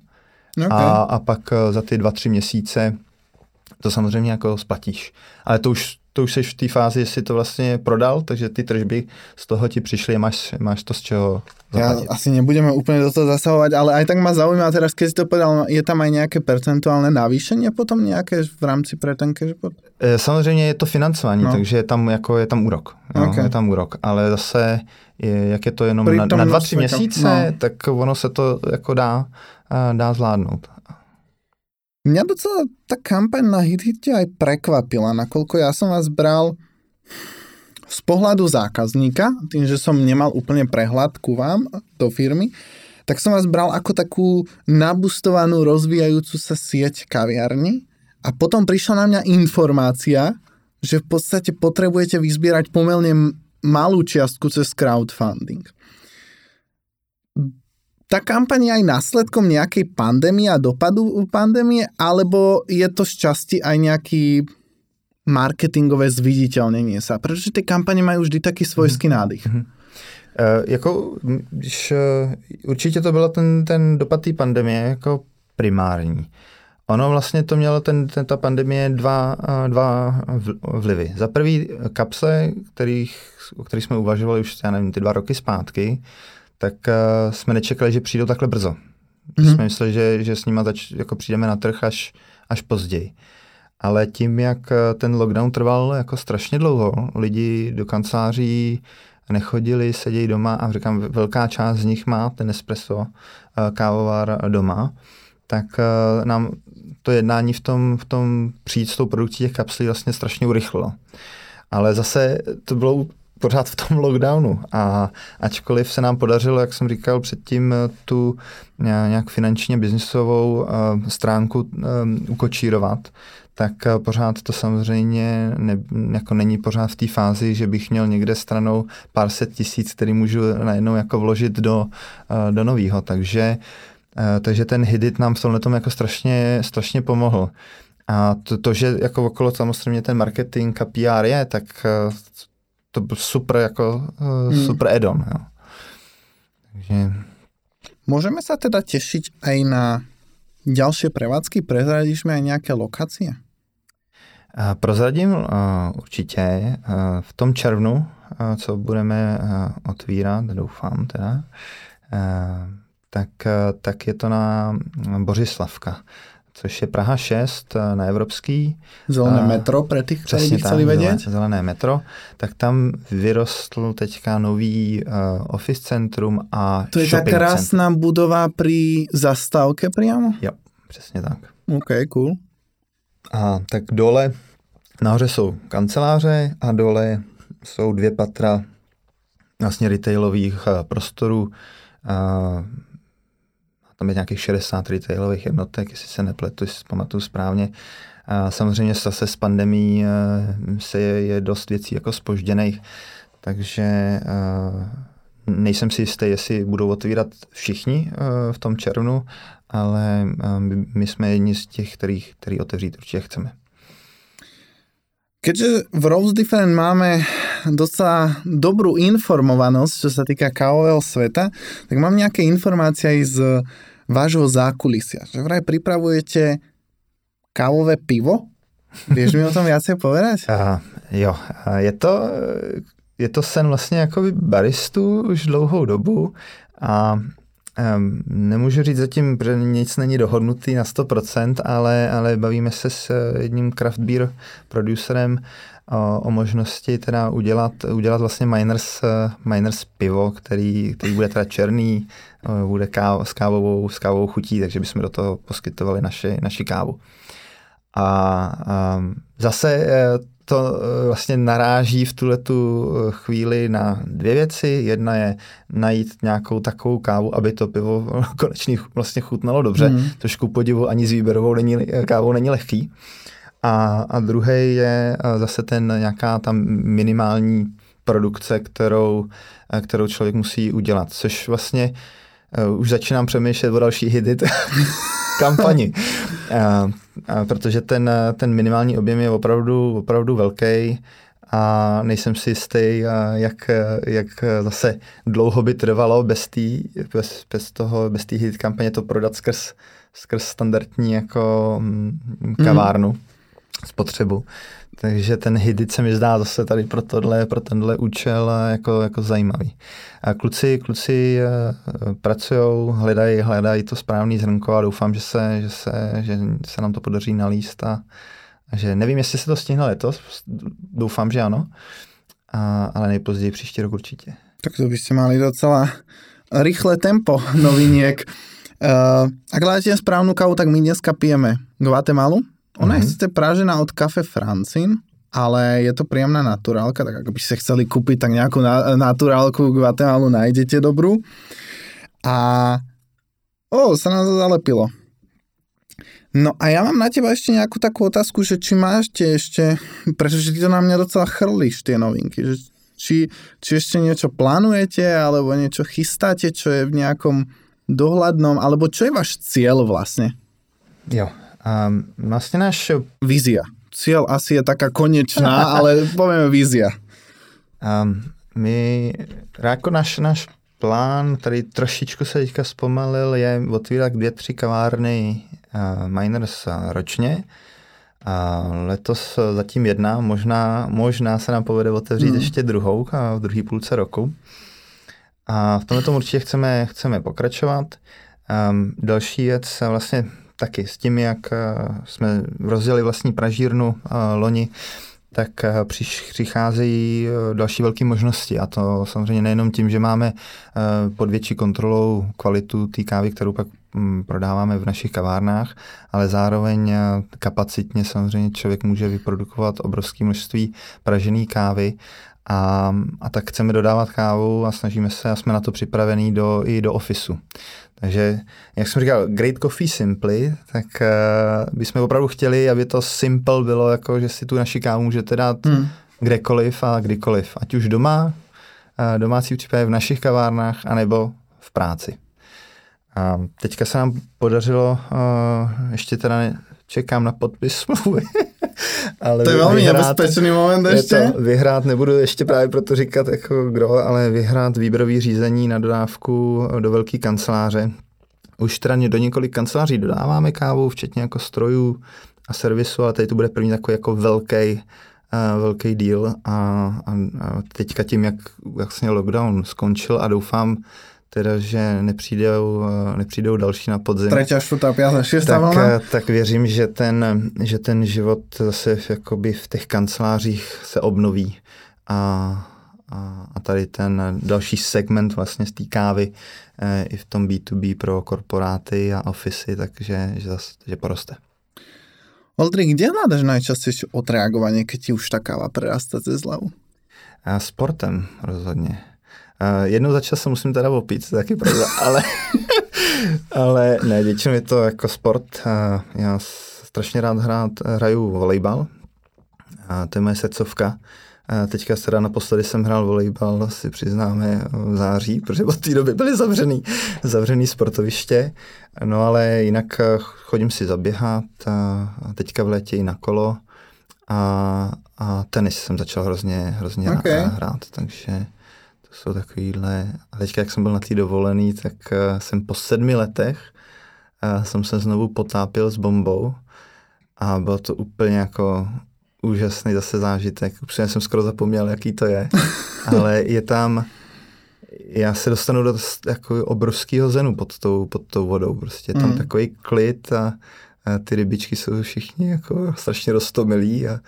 Speaker 2: okay. a, a pak za ty dva, tři měsíce to samozřejmě jako splatíš. Ale to už to už jsi v té fázi, jestli to vlastně prodal, takže ty tržby z toho ti přišly máš, máš to z čeho
Speaker 1: zaplatit. Ja asi nebudeme úplně do toho zasahovat, ale aj tak ma zaujíma teraz, keď si to povedal, je tam aj nějaké percentuálne navýšení potom nějaké v rámci pre ten cashback?
Speaker 2: E, samozřejmě je to financování, no. takže je tam, jako je tam úrok. No, okay. Je tam úrok, ale zase, je, jak je to jenom na, na dva, tři měsíce, no. tak ono se to jako dá, dá zvládnout.
Speaker 1: Mňa docela tá kampaň na HitHite aj prekvapila, nakoľko ja som vás bral z pohľadu zákazníka, tým, že som nemal úplne prehľad ku vám do firmy, tak som vás bral ako takú nabustovanú, rozvíjajúcu sa sieť kaviarní. A potom prišla na mňa informácia, že v podstate potrebujete vyzbierať pomerne malú čiastku cez crowdfunding tá kampaň je aj následkom nejakej pandémie a dopadu pandémie, alebo je to z časti aj nejaký marketingové zviditeľnenie sa? Protože ty kampaně mají vždy taký svojský mhm. nádych. Mm-hmm.
Speaker 2: Uh, jako, když, uh, určitě to byl ten, ten dopad té pandemie jako primární. Ono vlastně to mělo ten, ten, ta pandemie dva, uh, dva vlivy. Za prvý kapse, kterých, o kterých jsme uvažovali už, já nevím, ty dva roky zpátky, tak uh, jsme nečekali, že přijdou takhle brzo. Mm-hmm. Jsme mysleli, že, že s nimi zač, jako přijdeme na trh až, až později. Ale tím, jak eh, ten lockdown trval jako strašně dlouho, lidi do kanceláří nechodili, sedějí doma a říkám, velká část z nich má ten espresso eh, kávovar doma, tak nám to jednání v tom, v tom přijít s tou produkcí těch kapslí vlastně strašně urychlilo. Ale zase to bylo pořád v tom lockdownu a ačkoliv se nám podařilo, jak jsem říkal předtím, tu nějak finančně biznisovou eh, stránku eh, ukočírovat, tak eh, pořád to samozřejmě ne, jako není pořád v té fázi, že bych měl někde stranou pár set tisíc, který můžu najednou jako vložit do, do nového. Takže, takže ten hidit nám v tomhle jako strašně, strašně pomohl. A to, to, že jako okolo samozřejmě ten marketing a PR je, tak to byl super jako uh, super add-on. Jo. Takže...
Speaker 1: Můžeme se teda těšit aj na další prevádzky? Prezradíš mi aj nějaké lokace?
Speaker 2: Uh, prozradím uh, určitě. Uh, v tom červnu, uh, co budeme otvírat, doufám teda, tak, tak je to na Bořislavka což je Praha 6 eh, na Evropský.
Speaker 1: Zelené metro, pro těch, kteří by chceli vědět.
Speaker 2: Zelené metro, tak tam vyrostl teďka nový uh, office centrum a
Speaker 1: To je ta krásná centrum. budova při zastávce přímo?
Speaker 2: Jo, přesně tak.
Speaker 1: OK, cool.
Speaker 2: A tak dole, nahoře jsou kanceláře a dole jsou dvě patra vlastně retailových uh, prostorů. Tam je nějakých 60 retailových jednotek, jestli se nepletu, jestli pamatuju správně. A samozřejmě zase s pandemí eh, se je, je dost věcí jako spožděných, takže eh, nejsem si jistý, jestli budou otvírat všichni eh, v tom červnu, ale my jsme jedni z těch, kterých, který otevřít určitě chceme.
Speaker 1: Keďže v Rose Different máme docela dobrú informovanosť, čo sa týka kávového sveta, tak mám nejaké informácie aj z vášho zákulisia. Že vraj pripravujete kávové pivo? Vieš mi o tom viacej povedať?
Speaker 2: Uh, jo, je to, je to sen vlastně jako baristu už dlouhou dobu a Nemůžu říct zatím, že nic není dohodnutý na 100%, ale, ale bavíme se s jedním craft beer producerem o, o možnosti teda udělat, udělat vlastně miners, miners pivo, který, který bude teda černý, bude káv, s, kávovou, s kávovou chutí, takže bychom do toho poskytovali naši, naši kávu. A um, zase e, to eh, vlastně naráží v tuhle tu eh, chvíli na dvě věci. Jedna je najít nějakou takovou kávu, aby to pivo konečně vlastně chutnalo dobře, mm. což ku podivu ani s výběrovou není, kávou není lehký. A, a druhý je zase ten nějaká tam minimální produkce, kterou, kterou člověk musí udělat, což vlastně uh, už začínám přemýšlet o další hity kampani, uh, uh, protože ten, ten minimální objem je opravdu, opravdu velký a nejsem si jistý, jak, jak zase dlouho by trvalo bez, tý, bez, bez toho, bez té hit kampaně to prodat skrz, skrz standardní jako mm, kavárnu, mm. Spotřebu. Takže ten hidit se mi zdá zase tady pro, tohle, pro tenhle účel jako, jako zajímavý. A kluci, kluci uh, pracují, hledají, hledají to správný zrnko a doufám, že se, že se, že se nám to podaří nalíst a, a že nevím, jestli se to stihne letos, doufám, že ano, a, ale nejpozději příští rok určitě.
Speaker 1: Tak to byste mali docela rychlé tempo noviniek. Uh, ak hľadáte správnu kávu, tak my dneska pijeme Guatemalu, Ona mm-hmm. je sice pražená od kafe Francin, ale je to príjemná naturálka, tak ak by ste chceli kúpiť, tak nejakú na, naturálku Guatemalu nájdete dobrú. A o, sa nás zalepilo. No a ja mám na teba ešte nejakú takú otázku, že či máte ešte, pretože ty to na mňa docela chrlíš, tie novinky, že či, či ešte niečo plánujete, alebo niečo chystáte, čo je v nejakom dohľadnom, alebo čo je váš cieľ vlastne?
Speaker 2: Jo, Um, vlastně náš...
Speaker 1: Vízia. Cíl asi je taká konečná, ale povieme vízia.
Speaker 2: Um, my, jako náš, náš plán, tady trošičku se teďka zpomalil, je otvírat dvě, tři kavárny uh, miners ročně. A letos zatím jedna, možná, možná se nám povede otevřít hmm. ještě druhou a v druhé půlce roku. A v tomhle tom určitě chceme, chceme pokračovat. Um, další věc, vlastně taky s tím, jak eh, jsme rozjeli vlastní pražírnu eh, loni, tak eh, přicházejí další velké možnosti a to samozřejmě nejenom tím, že máme pod větší kontrolou kvalitu té kávy, kterou pak mm, prodáváme v našich kavárnách, ale zároveň kapacitně samozřejmě člověk může vyprodukovat obrovské množství pražené kávy a, a tak chceme dodávat kávu a snažíme se a jsme na to připravení do, i do ofisu. Takže, jak jsem říkal, Great Coffee Simply, tak uh, bychom opravdu chtěli, aby to simple bylo, jako že si tu naši kávu můžete dát hmm. kdekoliv a kdykoliv. Ať už doma, uh, domácí případě v našich kavárnách, anebo v práci. A teďka se nám podařilo, uh, ještě teda ne, čekám na podpis smlouvy.
Speaker 1: ale to je velmi nebezpečný moment ještě.
Speaker 2: To, vyhrát nebudu ještě právě proto říkat jako kdo, ale vyhrát výběrový řízení na dodávku do velké kanceláře. Už teda do několik kanceláří dodáváme kávu, včetně jako strojů a servisu, ale tady to bude první takový jako velký uh, velký díl a, a, a teďka tím, jak vlastně lockdown skončil a doufám, teda, že nepřijdou, nepřijdou další na podzim.
Speaker 1: Třetí, čtvrtá, pátá,
Speaker 2: šestá tak, vlna? tak věřím, že ten, že ten život zase jakoby v těch kancelářích se obnoví a, a, a tady ten další segment vlastně z té kávy e, i v tom B2B pro korporáty a ofisy, takže že, zase, že poroste.
Speaker 1: Oldřich, kde hľadaš najčastejšie odreagovanie, keď ti už ta káva prerastá cez hlavu?
Speaker 2: A sportem rozhodně. Uh, jednou za čas se musím teda opít, to je taky pravda, ale, ale ne, většinou je to jako sport. Uh, já strašně rád hrát, hraju volejbal, a to je moje srdcovka. A teďka se rád naposledy jsem hrál volejbal, si přiznáme, v září, protože od té doby byly zavřený, zavřený sportoviště. No ale jinak chodím si zaběhat a teďka v létě i na kolo. A, a tenis jsem začal hrozně, hrozně okay. hrát, takže to jsou takovýhle. A teďka, jak jsem byl na té dovolený, tak uh, jsem po sedmi letech uh, jsem se znovu potápil s bombou a bylo to úplně jako úžasný zase zážitek. Úplně jsem skoro zapomněl, jaký to je. Ale je tam, já se dostanu do jako obrovského zenu pod tou, pod tou vodou. Prostě je tam mm. takový klid a, a ty rybičky jsou všichni jako strašně roztomilí a,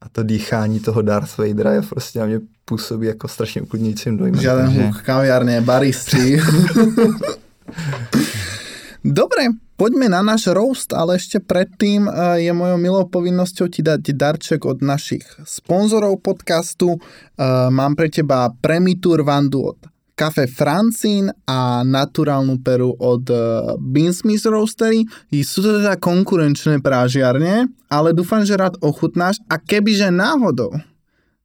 Speaker 2: a to dýchání toho Darth Vadera je prostě na mě působí jako strašně uklidňujícím dojmem.
Speaker 1: Žiaden takže... hluk kaviárne, baristri. Dobre, poďme na náš roast, ale ešte predtým eh, je mojou milou povinnosťou ti dať darček od našich sponzorov podcastu. Eh, mám pre teba Premitur Vandu od kafe Francín a naturálnu peru od uh, Beansmith Roastery. Sú to teda konkurenčné prážiarne, ale dúfam, že rád ochutnáš a kebyže náhodou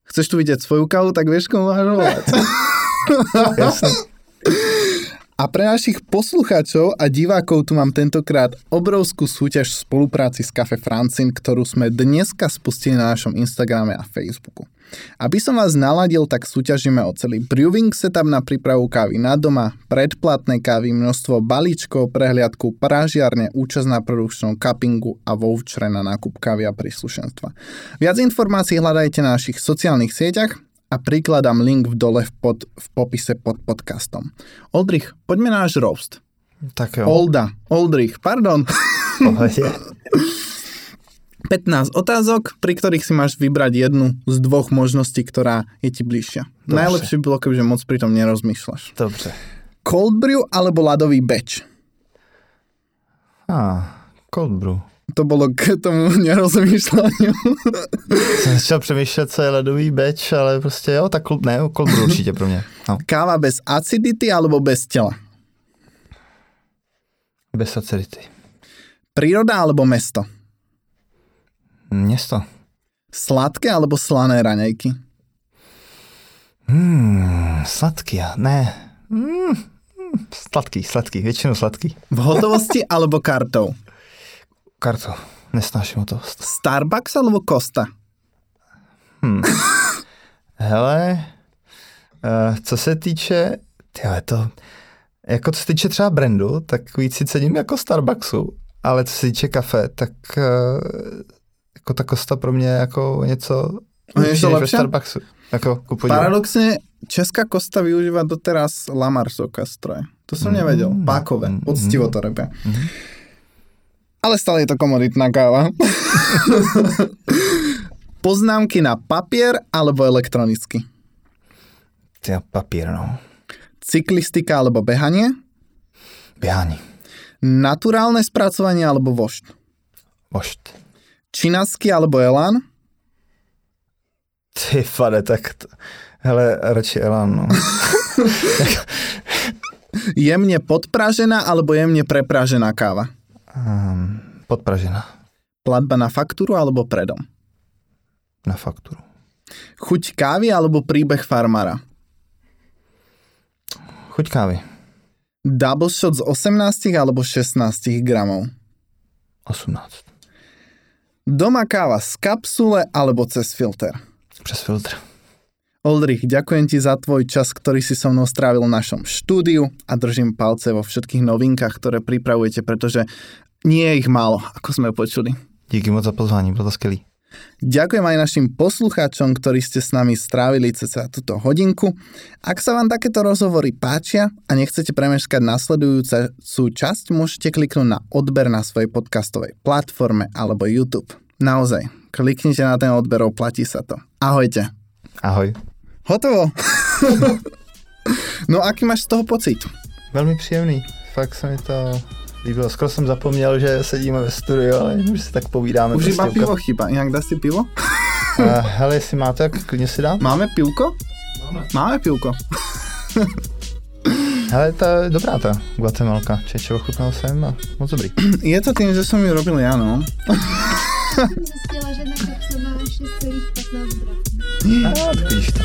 Speaker 1: Chceš tu vidieť svoju kávu, tak vieš, komu máš volať.
Speaker 2: Jasne.
Speaker 1: A pre našich poslucháčov a divákov tu mám tentokrát obrovskú súťaž v spolupráci s Cafe Francin, ktorú sme dneska spustili na našom Instagrame a Facebooku. Aby som vás naladil, tak súťažíme o celý brewing setup na prípravu kávy na doma, predplatné kávy, množstvo balíčkov, prehliadku, pražiarne, účasť na produkčnom cuppingu a vouchere na nákup kávy a príslušenstva. Viac informácií hľadajte na našich sociálnych sieťach a prikladám link v dole v, pod, v popise pod podcastom. Oldrich, poďme na náš roast.
Speaker 2: Tak jo.
Speaker 1: Olda, Oldrich, pardon.
Speaker 2: Pohledě.
Speaker 1: 15 otázok, pri ktorých si máš vybrať jednu z dvoch možností, ktorá je ti bližšia.
Speaker 2: Dobře.
Speaker 1: Najlepšie by bolo, kebyže moc pri tom nerozmýšľaš.
Speaker 2: Dobře.
Speaker 1: Cold brew alebo ľadový batch?
Speaker 2: A, ah, cold brew.
Speaker 1: To bolo k tomu nerozmýšľaniu.
Speaker 2: Jsem začal přemýšlet, co je ledový batch, ale prostě jo, tak cold, ne, brew určitě pro mě. No.
Speaker 1: Káva bez acidity alebo bez tela?
Speaker 2: Bez acidity.
Speaker 1: Príroda alebo mesto?
Speaker 2: Město.
Speaker 1: Sladké alebo slané raňajky?
Speaker 2: Hmm, sladký, ne. Hmm, hmm, sladký, sladký, většinou sladký.
Speaker 1: V hotovosti alebo kartou?
Speaker 2: Karto, nesnáším hotovost.
Speaker 1: Starbucks alebo Costa?
Speaker 2: Hele, uh, co se týče, tyhle to, jako co se týče třeba brandu, tak víc si cením jako Starbucksu, ale co se týče kafe, tak uh, jako ta Costa pro mě jako něco
Speaker 1: je
Speaker 2: lepší
Speaker 1: to
Speaker 2: než ve? Starbucksu. Jako.
Speaker 1: Paradoxne, Česká Kosta využíva doteraz Lamarsovka stroje. To som
Speaker 2: Mm.
Speaker 1: nevedel. Pákové.
Speaker 2: Mm.
Speaker 1: Poctivo to robia.
Speaker 2: Mhm.
Speaker 1: Ale stále je to komoditná káva. Poznámky na papier alebo elektronicky?
Speaker 2: Ty papír, no.
Speaker 1: Cyklistika alebo behanie?
Speaker 2: Běhání.
Speaker 1: Naturálne spracovanie alebo vošt?
Speaker 2: Vošt.
Speaker 1: Činasky alebo elán?
Speaker 2: Ty fade, tak to, hele, radši Elan, no.
Speaker 1: Jemne podpražená alebo jemne prepražená káva?
Speaker 2: Um, podpražená
Speaker 1: Platba na faktúru alebo predom?
Speaker 2: na fakturu.
Speaker 1: Chuť kávy alebo príbeh farmára?
Speaker 2: Chuť kávy.
Speaker 1: Double shot z 18 alebo 16 gramov?
Speaker 2: 18.
Speaker 1: Doma káva z kapsule alebo cez filter?
Speaker 2: Přes filtr.
Speaker 1: Oldrich, ďakujem ti za tvoj čas, ktorý si so mnou strávil v našom štúdiu a držím palce vo všetkých novinkách, ktoré pripravujete, pretože nie je ich málo, ako sme počuli.
Speaker 2: Díky moc za pozvání, bylo to skvělý.
Speaker 1: Ďakujem aj našim poslucháčom, ktorí ste s nami strávili cca túto hodinku. Ak sa vám takéto rozhovory páčia a nechcete premeškať nasledujúcu časť, môžete kliknúť na odber na svojej podcastovej platforme alebo YouTube. Naozaj, kliknite na ten odber, oplatí sa to. Ahojte.
Speaker 2: Ahoj.
Speaker 1: Hotovo. no aký máš z toho pocit?
Speaker 2: Velmi příjemný. Fakt se mi to líbilo. Skoro jsem zapomněl, že sedíme ve studiu, ale jenom, že si tak povídáme.
Speaker 1: Už
Speaker 2: prostě
Speaker 1: iba pivo chyba. Inak dá si pivo?
Speaker 2: Uh, hele, jestli máte, tak klidně si dám.
Speaker 1: Máme pivko? Máme. Máme pivko.
Speaker 2: Hele, ta je dobrá ta Guatemalka. Čeče, ochutnal jsem a moc dobrý.
Speaker 1: Je to tým, že som ju robil ja, no.
Speaker 3: Zjistila, že na kapsle má 6,5 Отлично.